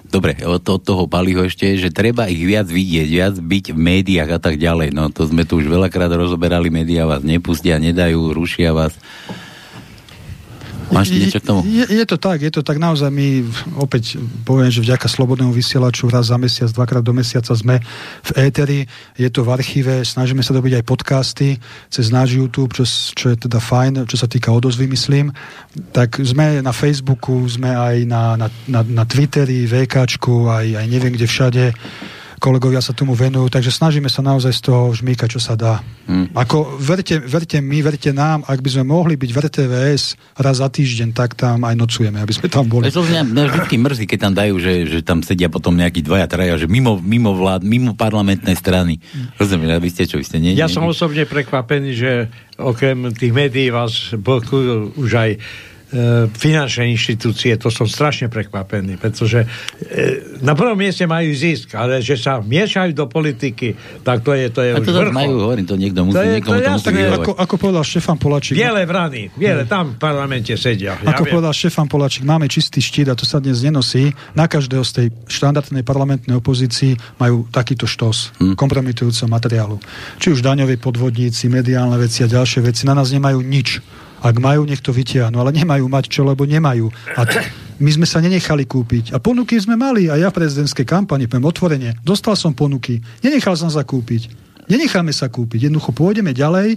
Dobre, od, toho Paliho ešte, že treba ich viac vidieť, viac byť v médiách a tak ďalej. No to sme tu už veľakrát rozoberali, médiá vás nepustia, nedajú, rušia vás. Máš niečo k tomu? Je, je to tak, je to tak naozaj. My opäť poviem, že vďaka Slobodnému vysielaču raz za mesiac, dvakrát do mesiaca sme v éteri, je to v archíve, snažíme sa dobiť aj podcasty cez náš YouTube, čo, čo je teda fajn, čo sa týka odozvy, myslím. Tak sme na Facebooku, sme aj na, na, na, na Twitteri, VKčku, aj, aj neviem kde všade kolegovia sa tomu venujú, takže snažíme sa naozaj z toho žmýkať, čo sa dá. Hmm. Ako verte, verte mi, verte nám, ak by sme mohli byť v RTVS raz za týždeň, tak tam aj nocujeme, aby sme tam boli. To mňa, mňa vždy mrzí, keď tam dajú, že, že tam sedia potom nejakí dvaja, traja, že mimo, mimo vlád, mimo parlamentnej strany. Rozumiem, aby ste čo, vy ste nie, Ja nie, som nie. osobne prekvapený, že okrem tých médií vás blokujú už aj finančné inštitúcie, to som strašne prekvapený, pretože e, na prvom mieste majú zisk, ale že sa miešajú do politiky, tak to je, to je a to už vrchol. majú, hovorím, to niekto musí, to je, to, to musí ako, ako povedal Štefan Polačík. Biele vrany, biele, tam v parlamente sedia. Ja ako viem. povedal Štefan Polačík, máme čistý štít a to sa dnes nenosí. Na každého z tej štandardnej parlamentnej opozícii majú takýto štos hmm. kompromitujúceho materiálu. Či už daňoví podvodníci, mediálne veci a ďalšie veci na nás nemajú nič. Ak majú, nech to vytiahnu, ale nemajú mať čo, lebo nemajú. A t- my sme sa nenechali kúpiť. A ponuky sme mali, a ja v prezidentskej kampani, poviem otvorene, dostal som ponuky, nenechal som sa kúpiť. Nenecháme sa kúpiť, jednoducho pôjdeme ďalej,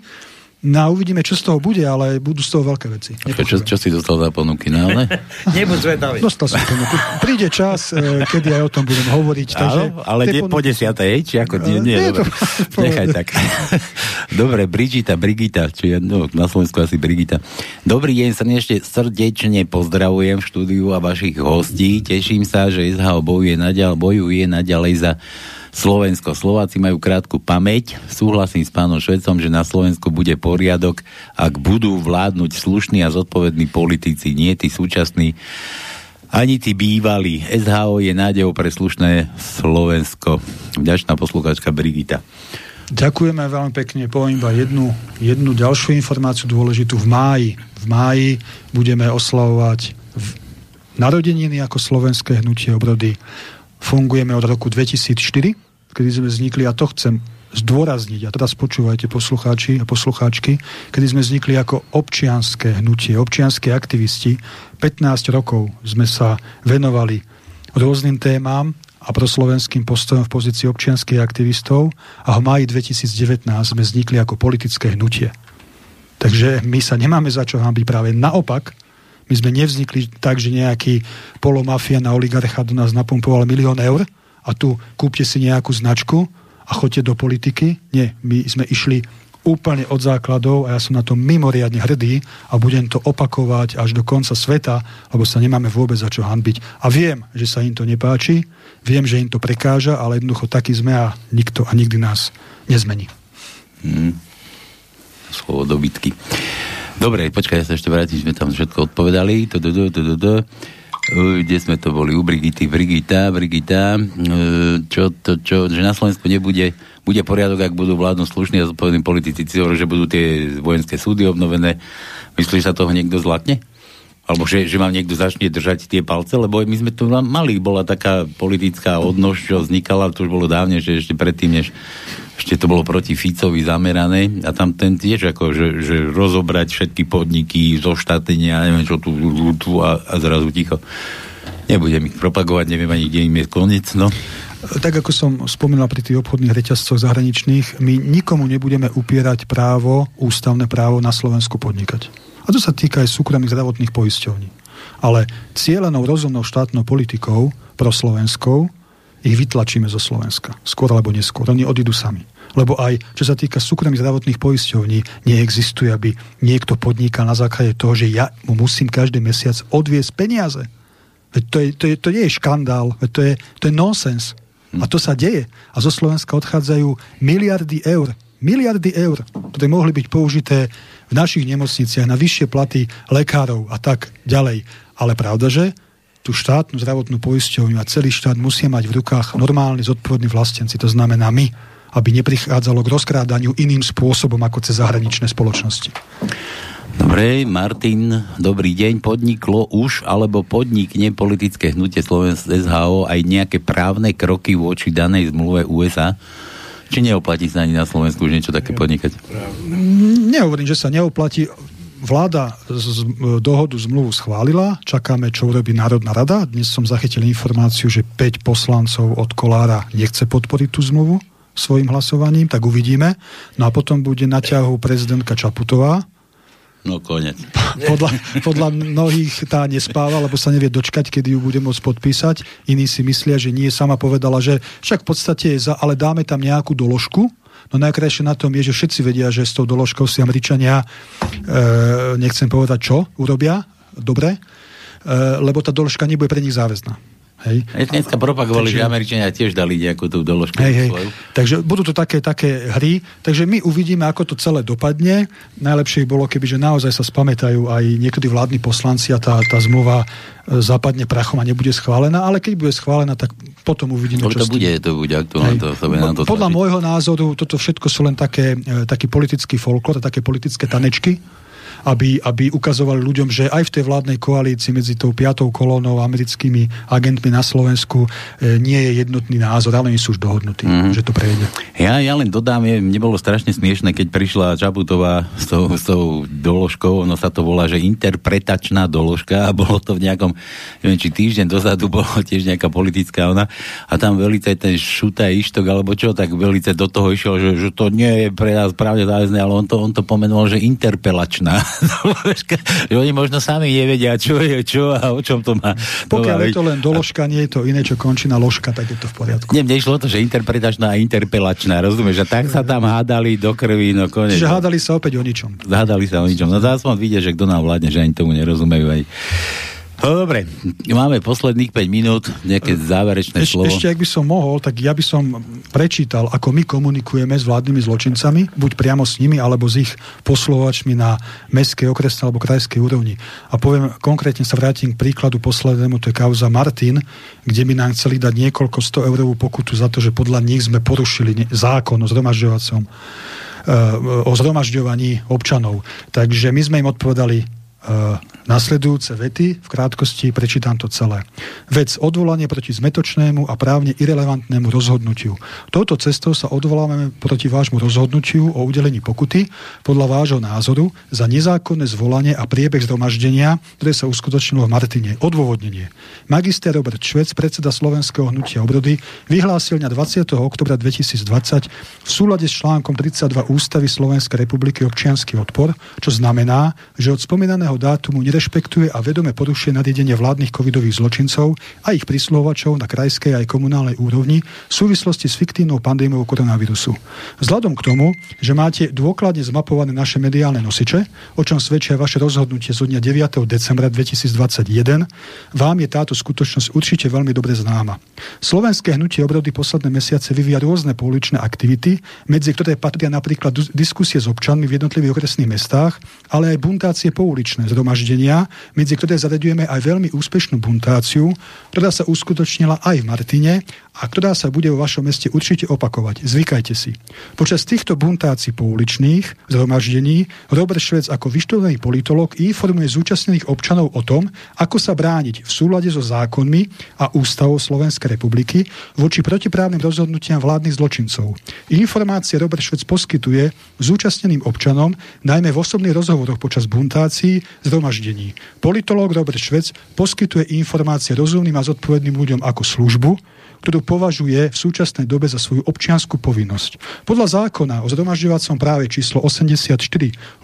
No uvidíme, čo z toho bude, ale budú z toho veľké veci. Čo, čo si dostal za ponuky? No, ale... Nebuď zvedavý. Dostal som ponuku. Príde čas, e, kedy aj o tom budem hovoriť. Takže Áno, ale nie ponuky... po desiatej, či ako nie, nie, nie to... Nechaj tak. Dobre, Brigita, Brigita, či no, na Slovensku asi Brigita. Dobrý deň, srdečne, srdečne pozdravujem v štúdiu a vašich hostí. Teším sa, že SHO bojuje naďalej, bojuje naďalej za Slovensko. Slováci majú krátku pamäť. Súhlasím s pánom Švedcom, že na Slovensku bude poriadok, ak budú vládnuť slušní a zodpovední politici, nie tí súčasní ani tí bývalí. SHO je nádejou pre slušné Slovensko. Vďačná poslucháčka Brigita. Ďakujeme veľmi pekne. Poviem iba jednu, jednu ďalšiu informáciu dôležitú. V máji, v máji budeme oslavovať narodeniny ako slovenské hnutie obrody fungujeme od roku 2004, kedy sme vznikli a to chcem zdôrazniť, a teraz počúvajte poslucháči a poslucháčky, kedy sme vznikli ako občianské hnutie, občianské aktivisti. 15 rokov sme sa venovali rôznym témam a proslovenským postojom v pozícii občianských aktivistov a v máji 2019 sme vznikli ako politické hnutie. Takže my sa nemáme za čo byť práve naopak, my sme nevznikli tak, že nejaký polomafia na oligarcha do nás napumpoval milión eur a tu kúpte si nejakú značku a choďte do politiky. Nie, my sme išli úplne od základov a ja som na to mimoriadne hrdý a budem to opakovať až do konca sveta, lebo sa nemáme vôbec za čo hanbiť. A viem, že sa im to nepáči, viem, že im to prekáža, ale jednoducho taký sme a nikto a nikdy nás nezmení. Hmm. Slovo dobytky. Dobre, počkaj, ja sa ešte vrátim, sme tam všetko odpovedali. Kde sme to boli? U Brigity, Brigita, Brigita. Čo, to, čo, že na Slovensku nebude bude poriadok, ak budú vládnu slušní a zodpovední politici, že budú tie vojenské súdy obnovené. Myslíš, že sa toho niekto zlatne? Alebo že, že vám niekto začne držať tie palce? Lebo my sme tu mali, bola taká politická odnož, čo vznikala, to už bolo dávne, že ešte predtým, než ešte to bolo proti Ficovi zamerané a tam ten tiež ako, že, že rozobrať všetky podniky zo štátenia, neviem čo tu, tu a, a zrazu ticho. Nebudem ich propagovať, neviem ani, kde im je koniec, no. Tak ako som spomínal pri tých obchodných reťazcoch zahraničných, my nikomu nebudeme upierať právo, ústavné právo na Slovensku podnikať. A to sa týka aj súkromných zdravotných poisťovní. Ale cieľenou rozumnou štátnou politikou pro Slovenskou ich vytlačíme zo Slovenska. Skôr alebo neskôr. Oni odídu sami. Lebo aj čo sa týka súkromných zdravotných poisťovní, neexistuje, aby niekto podnikal na základe toho, že ja mu musím každý mesiac odviesť peniaze. Veď to, je, to, je, to nie je škandál, veď to je, to je nonsens. A to sa deje. A zo Slovenska odchádzajú miliardy eur. Miliardy eur, ktoré mohli byť použité v našich nemocniciach na vyššie platy lekárov a tak ďalej. Ale pravda, že tú štátnu zdravotnú poisťovňu a celý štát musia mať v rukách normálni zodpovední vlastenci, to znamená my, aby neprichádzalo k rozkrádaniu iným spôsobom ako cez zahraničné spoločnosti. Dobre, Martin, dobrý deň. Podniklo už alebo podnikne politické hnutie Slovensk SHO aj nejaké právne kroky voči danej zmluve USA? Či neoplatí sa ani na Slovensku už niečo také podnikať? Nehovorím, že sa neoplatí vláda z, dohodu zmluvu schválila, čakáme, čo urobí Národná rada. Dnes som zachytil informáciu, že 5 poslancov od Kolára nechce podporiť tú zmluvu svojim hlasovaním, tak uvidíme. No a potom bude na ťahu prezidentka Čaputová, No konec. Podľa, podľa mnohých tá nespáva, lebo sa nevie dočkať, kedy ju bude môcť podpísať. Iní si myslia, že nie. Sama povedala, že však v podstate je za, ale dáme tam nejakú doložku, No najkrajšie na tom je, že všetci vedia, že s tou doložkou si Američania, e, nechcem povedať čo, urobia, dobre, e, lebo tá doložka nebude pre nich záväzná. Hej. Takže, že Američania tiež dali nejakú tú doložku. Hej, hej. Takže budú to také, také hry. Takže my uvidíme, ako to celé dopadne. Najlepšie bolo, keby že naozaj sa spamätajú aj niekedy vládni poslanci a tá, tá zmluva e, zapadne prachom a nebude schválená, ale keď bude schválená, tak potom uvidíme, čo to bude, to bude aktuálne. To, to, na to Podľa môjho názoru, toto všetko sú len také, e, taký politický folklor, také politické tanečky, aby, aby ukazovali ľuďom, že aj v tej vládnej koalícii medzi tou piatou kolónou a americkými agentmi na Slovensku e, nie je jednotný názor, ale oni sú už dohodnutí, mm. že to prejde. Ja, ja len dodám, je, mne bolo strašne smiešne, keď prišla Čaputová s tou, s tou doložkou, ono sa to volá, že interpretačná doložka a bolo to v nejakom, neviem, či týždeň dozadu bolo tiež nejaká politická ona a tam velice ten šutaj ištok alebo čo, tak velice do toho išiel, že, že to nie je pre nás právne záväzné, ale on to, on to pomenoval, že interpelačná. oni možno sami nevedia, čo je čo a o čom to má. Pokiaľ to má, je to len doložka, nie je to iné, čo končí na ložka, tak je to v poriadku. Nie, mne išlo to, že interpretačná a interpelačná, rozumieš? A tak sa tam hádali do krvi, no konec. Čiže hádali sa opäť o ničom. Hádali sa o ničom. No zás vidie, že kto nám vládne, že ani tomu nerozumejú aj No dobre, máme posledných 5 minút, nejaké záverečné Eš, slovo. Ešte, ak by som mohol, tak ja by som prečítal, ako my komunikujeme s vládnymi zločincami, buď priamo s nimi, alebo s ich poslovačmi na mestskej, okresnej alebo krajskej úrovni. A poviem, konkrétne sa vrátim k príkladu poslednému, to je kauza Martin, kde by nám chceli dať niekoľko 100 eurovú pokutu za to, že podľa nich sme porušili zákon o zhromažďovacom e, o zhromažďovaní občanov. Takže my sme im odpovedali nasledujúce vety, v krátkosti prečítam to celé. Vec odvolanie proti zmetočnému a právne irrelevantnému rozhodnutiu. Touto cestou sa odvolávame proti vášmu rozhodnutiu o udelení pokuty podľa vášho názoru za nezákonné zvolanie a priebeh zhromaždenia, ktoré sa uskutočnilo v Martine. Odôvodnenie. Magister Robert Švec, predseda Slovenského hnutia obrody, vyhlásil na 20. oktobra 2020 v súlade s článkom 32 Ústavy Slovenskej republiky občiansky odpor, čo znamená, že od spomínaného dátumu nerešpektuje a vedome porušuje nariadenie vládnych covidových zločincov a ich prisluhovačov na krajskej aj komunálnej úrovni v súvislosti s fiktívnou pandémiou koronavírusu. Vzhľadom k tomu, že máte dôkladne zmapované naše mediálne nosiče, o čom svedčia vaše rozhodnutie zo dňa 9. decembra 2021, vám je táto skutočnosť určite veľmi dobre známa. Slovenské hnutie obrody posledné mesiace vyvíja rôzne pouličné aktivity, medzi ktoré patria napríklad diskusie s občanmi v jednotlivých okresných mestách, ale aj buntácie pouličné zhromaždenia, medzi ktoré zaradujeme aj veľmi úspešnú buntáciu, ktorá sa uskutočnila aj v Martine a ktorá sa bude vo vašom meste určite opakovať. Zvykajte si. Počas týchto buntácií pouličných zhromaždení Robert Švec ako vyštudovaný politolog informuje zúčastnených občanov o tom, ako sa brániť v súlade so zákonmi a ústavou Slovenskej republiky voči protiprávnym rozhodnutiam vládnych zločincov. Informácie Robert Švec poskytuje zúčastneným občanom najmä v osobných rozhovoroch počas buntácií zhromaždení. Politológ Robert Švec poskytuje informácie rozumným a zodpovedným ľuďom ako službu, ktorú považuje v súčasnej dobe za svoju občianskú povinnosť. Podľa zákona o zhromažďovacom práve číslo 84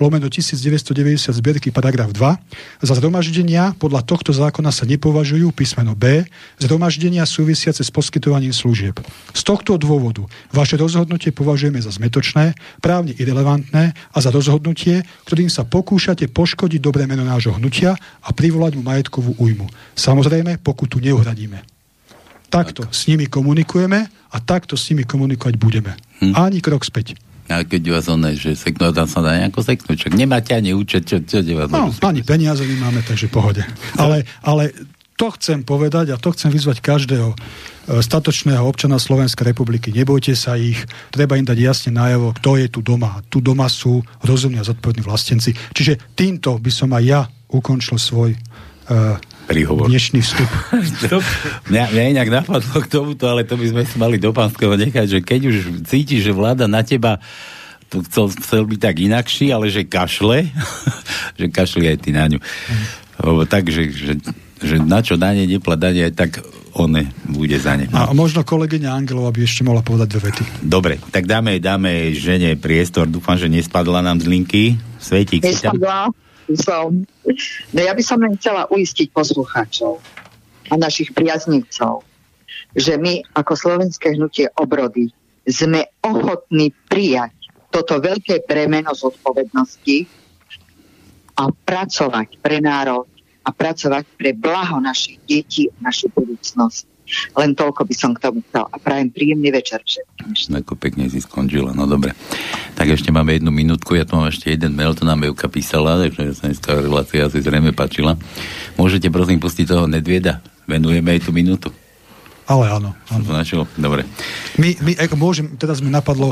lomeno 1990 zbierky paragraf 2 za zhromaždenia podľa tohto zákona sa nepovažujú písmeno B zhromaždenia súvisiace s poskytovaním služieb. Z tohto dôvodu vaše rozhodnutie považujeme za zmetočné, právne irrelevantné a za rozhodnutie, ktorým sa pokúšate poškodiť dobré meno nášho hnutia a privolať mu majetkovú újmu. Samozrejme, pokutu neuhradíme. Takto tak. s nimi komunikujeme a takto s nimi komunikovať budeme. Hm. Ani krok späť. A keď vás on že seknú, tam sa dá nejako seknúť, čak nemáte ani účet, čo, čo vás no, ani peniaze nemáme, takže pohode. Ale, ale to chcem povedať a to chcem vyzvať každého e, statočného občana Slovenskej republiky. Nebojte sa ich, treba im dať jasne najavo, kto je tu doma. Tu doma sú rozumní a zodpovední vlastenci. Čiže týmto by som aj ja ukončil svoj príhovor. Dnešný vstup. mňa, mňa inak napadlo k tomuto, ale to by sme si mali do pánskeho nechať, že keď už cítiš, že vláda na teba to chcel, chcel byť tak inakší, ale že kašle, že kašli aj ty na ňu. Mm. tak, že, že, že na čo dane nepladanie, aj tak one bude za ne. A možno kolegyňa Angelova by ešte mohla povedať dve vety. Dobre, tak dáme, dáme žene priestor. Dúfam, že nespadla nám z linky. Svetík. Nespadla som. No ja by som len chcela uistiť poslucháčov a našich priaznivcov, že my ako slovenské hnutie obrody sme ochotní prijať toto veľké premeno zodpovednosti a pracovať pre národ a pracovať pre blaho našich detí a našu budúcnosť. Len toľko by som k tomu chcel a prajem príjemný večer všetkým. Ako pekne si skončila, no dobre. Tak ešte máme jednu minútku, ja tu mám ešte jeden mail, to nám Evka písala, takže sa dneska relácia si zrejme páčila. Môžete prosím pustiť toho Nedvieda? Venujeme aj tú minútu. Ale áno. áno. Načalo? Dobre. My, my ako môžem, teraz mi napadlo,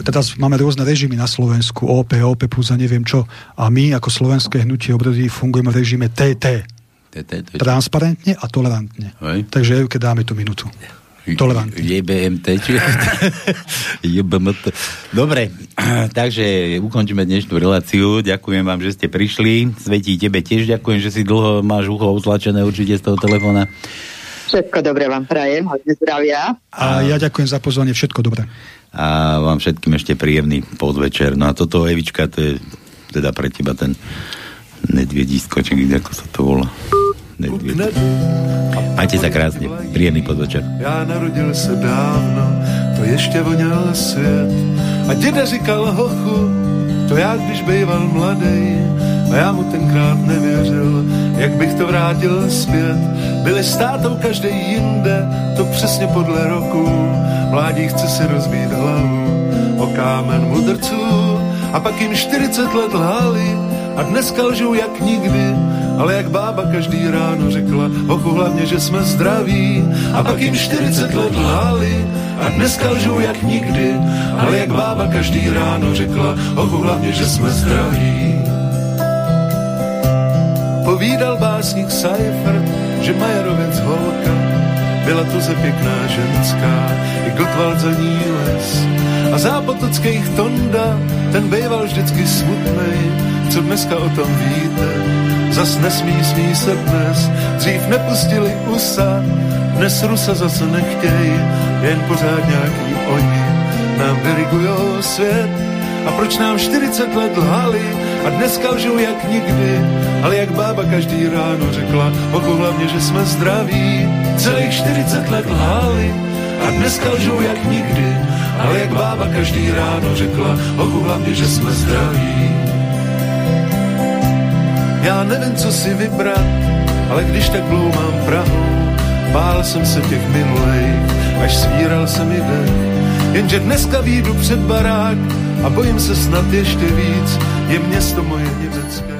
teraz máme rôzne režimy na Slovensku, OP, OP plus a neviem čo. A my ako slovenské hnutie obrody fungujeme v režime TT. Transparentne a tolerantne. Hej. Takže keď dáme tú minútu. Tolerantne. JBMT, či... Dobre, takže ukončíme dnešnú reláciu. Ďakujem vám, že ste prišli. Svetí, tebe tiež ďakujem, že si dlho máš ucho utlačené určite z toho telefóna. Všetko dobré vám prajem, hodne zdravia. A ja ďakujem za pozvanie, všetko dobré. A vám všetkým ešte príjemný podvečer. No a toto, Evička, to je teda pre teba ten nedviedisko, či ako sa to volá. Majte sa krásně, příjemný podvečer. Já narodil se dávno, to ještě voněl svět. A děda říkal hochu, to já když býval mladý, a já mu tenkrát nevěřil, jak bych to vrátil zpět. Byli státou každý jinde, to přesně podle roku. Mládí chce si rozbít hlavu o kámen mudrců a pak jim 40 let lhali a dneska lžou jak nikdy ale jak bába každý ráno řekla, hochu hlavně, že jsme zdraví. A pak jim 40 let lhali a dneska lžou jak nikdy, ale jak bába každý ráno řekla, hochu hlavně, že jsme zdraví. Povídal básník Seifert, že Majerovec holka byla tu ze pěkná ženská, i Gotwald za ní les. A zápotockých Tonda, ten býval vždycky smutnej, co dneska o tom víte. Zas nesmí, smí se dnes, dřív nepustili USA, dnes Rusa zase nechtěj, jen pořád nějaký oni nám dirigujou svět. A proč nám 40 let lhali a dneska lžou jak nikdy, ale jak bába každý ráno řekla, oku hlavně, že jsme zdraví. Celých 40 let lhali a dneska lžou jak nikdy, ale jak bába každý ráno řekla, oku hlavně, že jsme zdraví. Já nevím, co si vybrat, ale když tak mám Prahu, bál jsem se těch minulejch, až svíral se mi dech. Jenže dneska výjdu před barák a bojím se snad ještě víc, je město moje německé.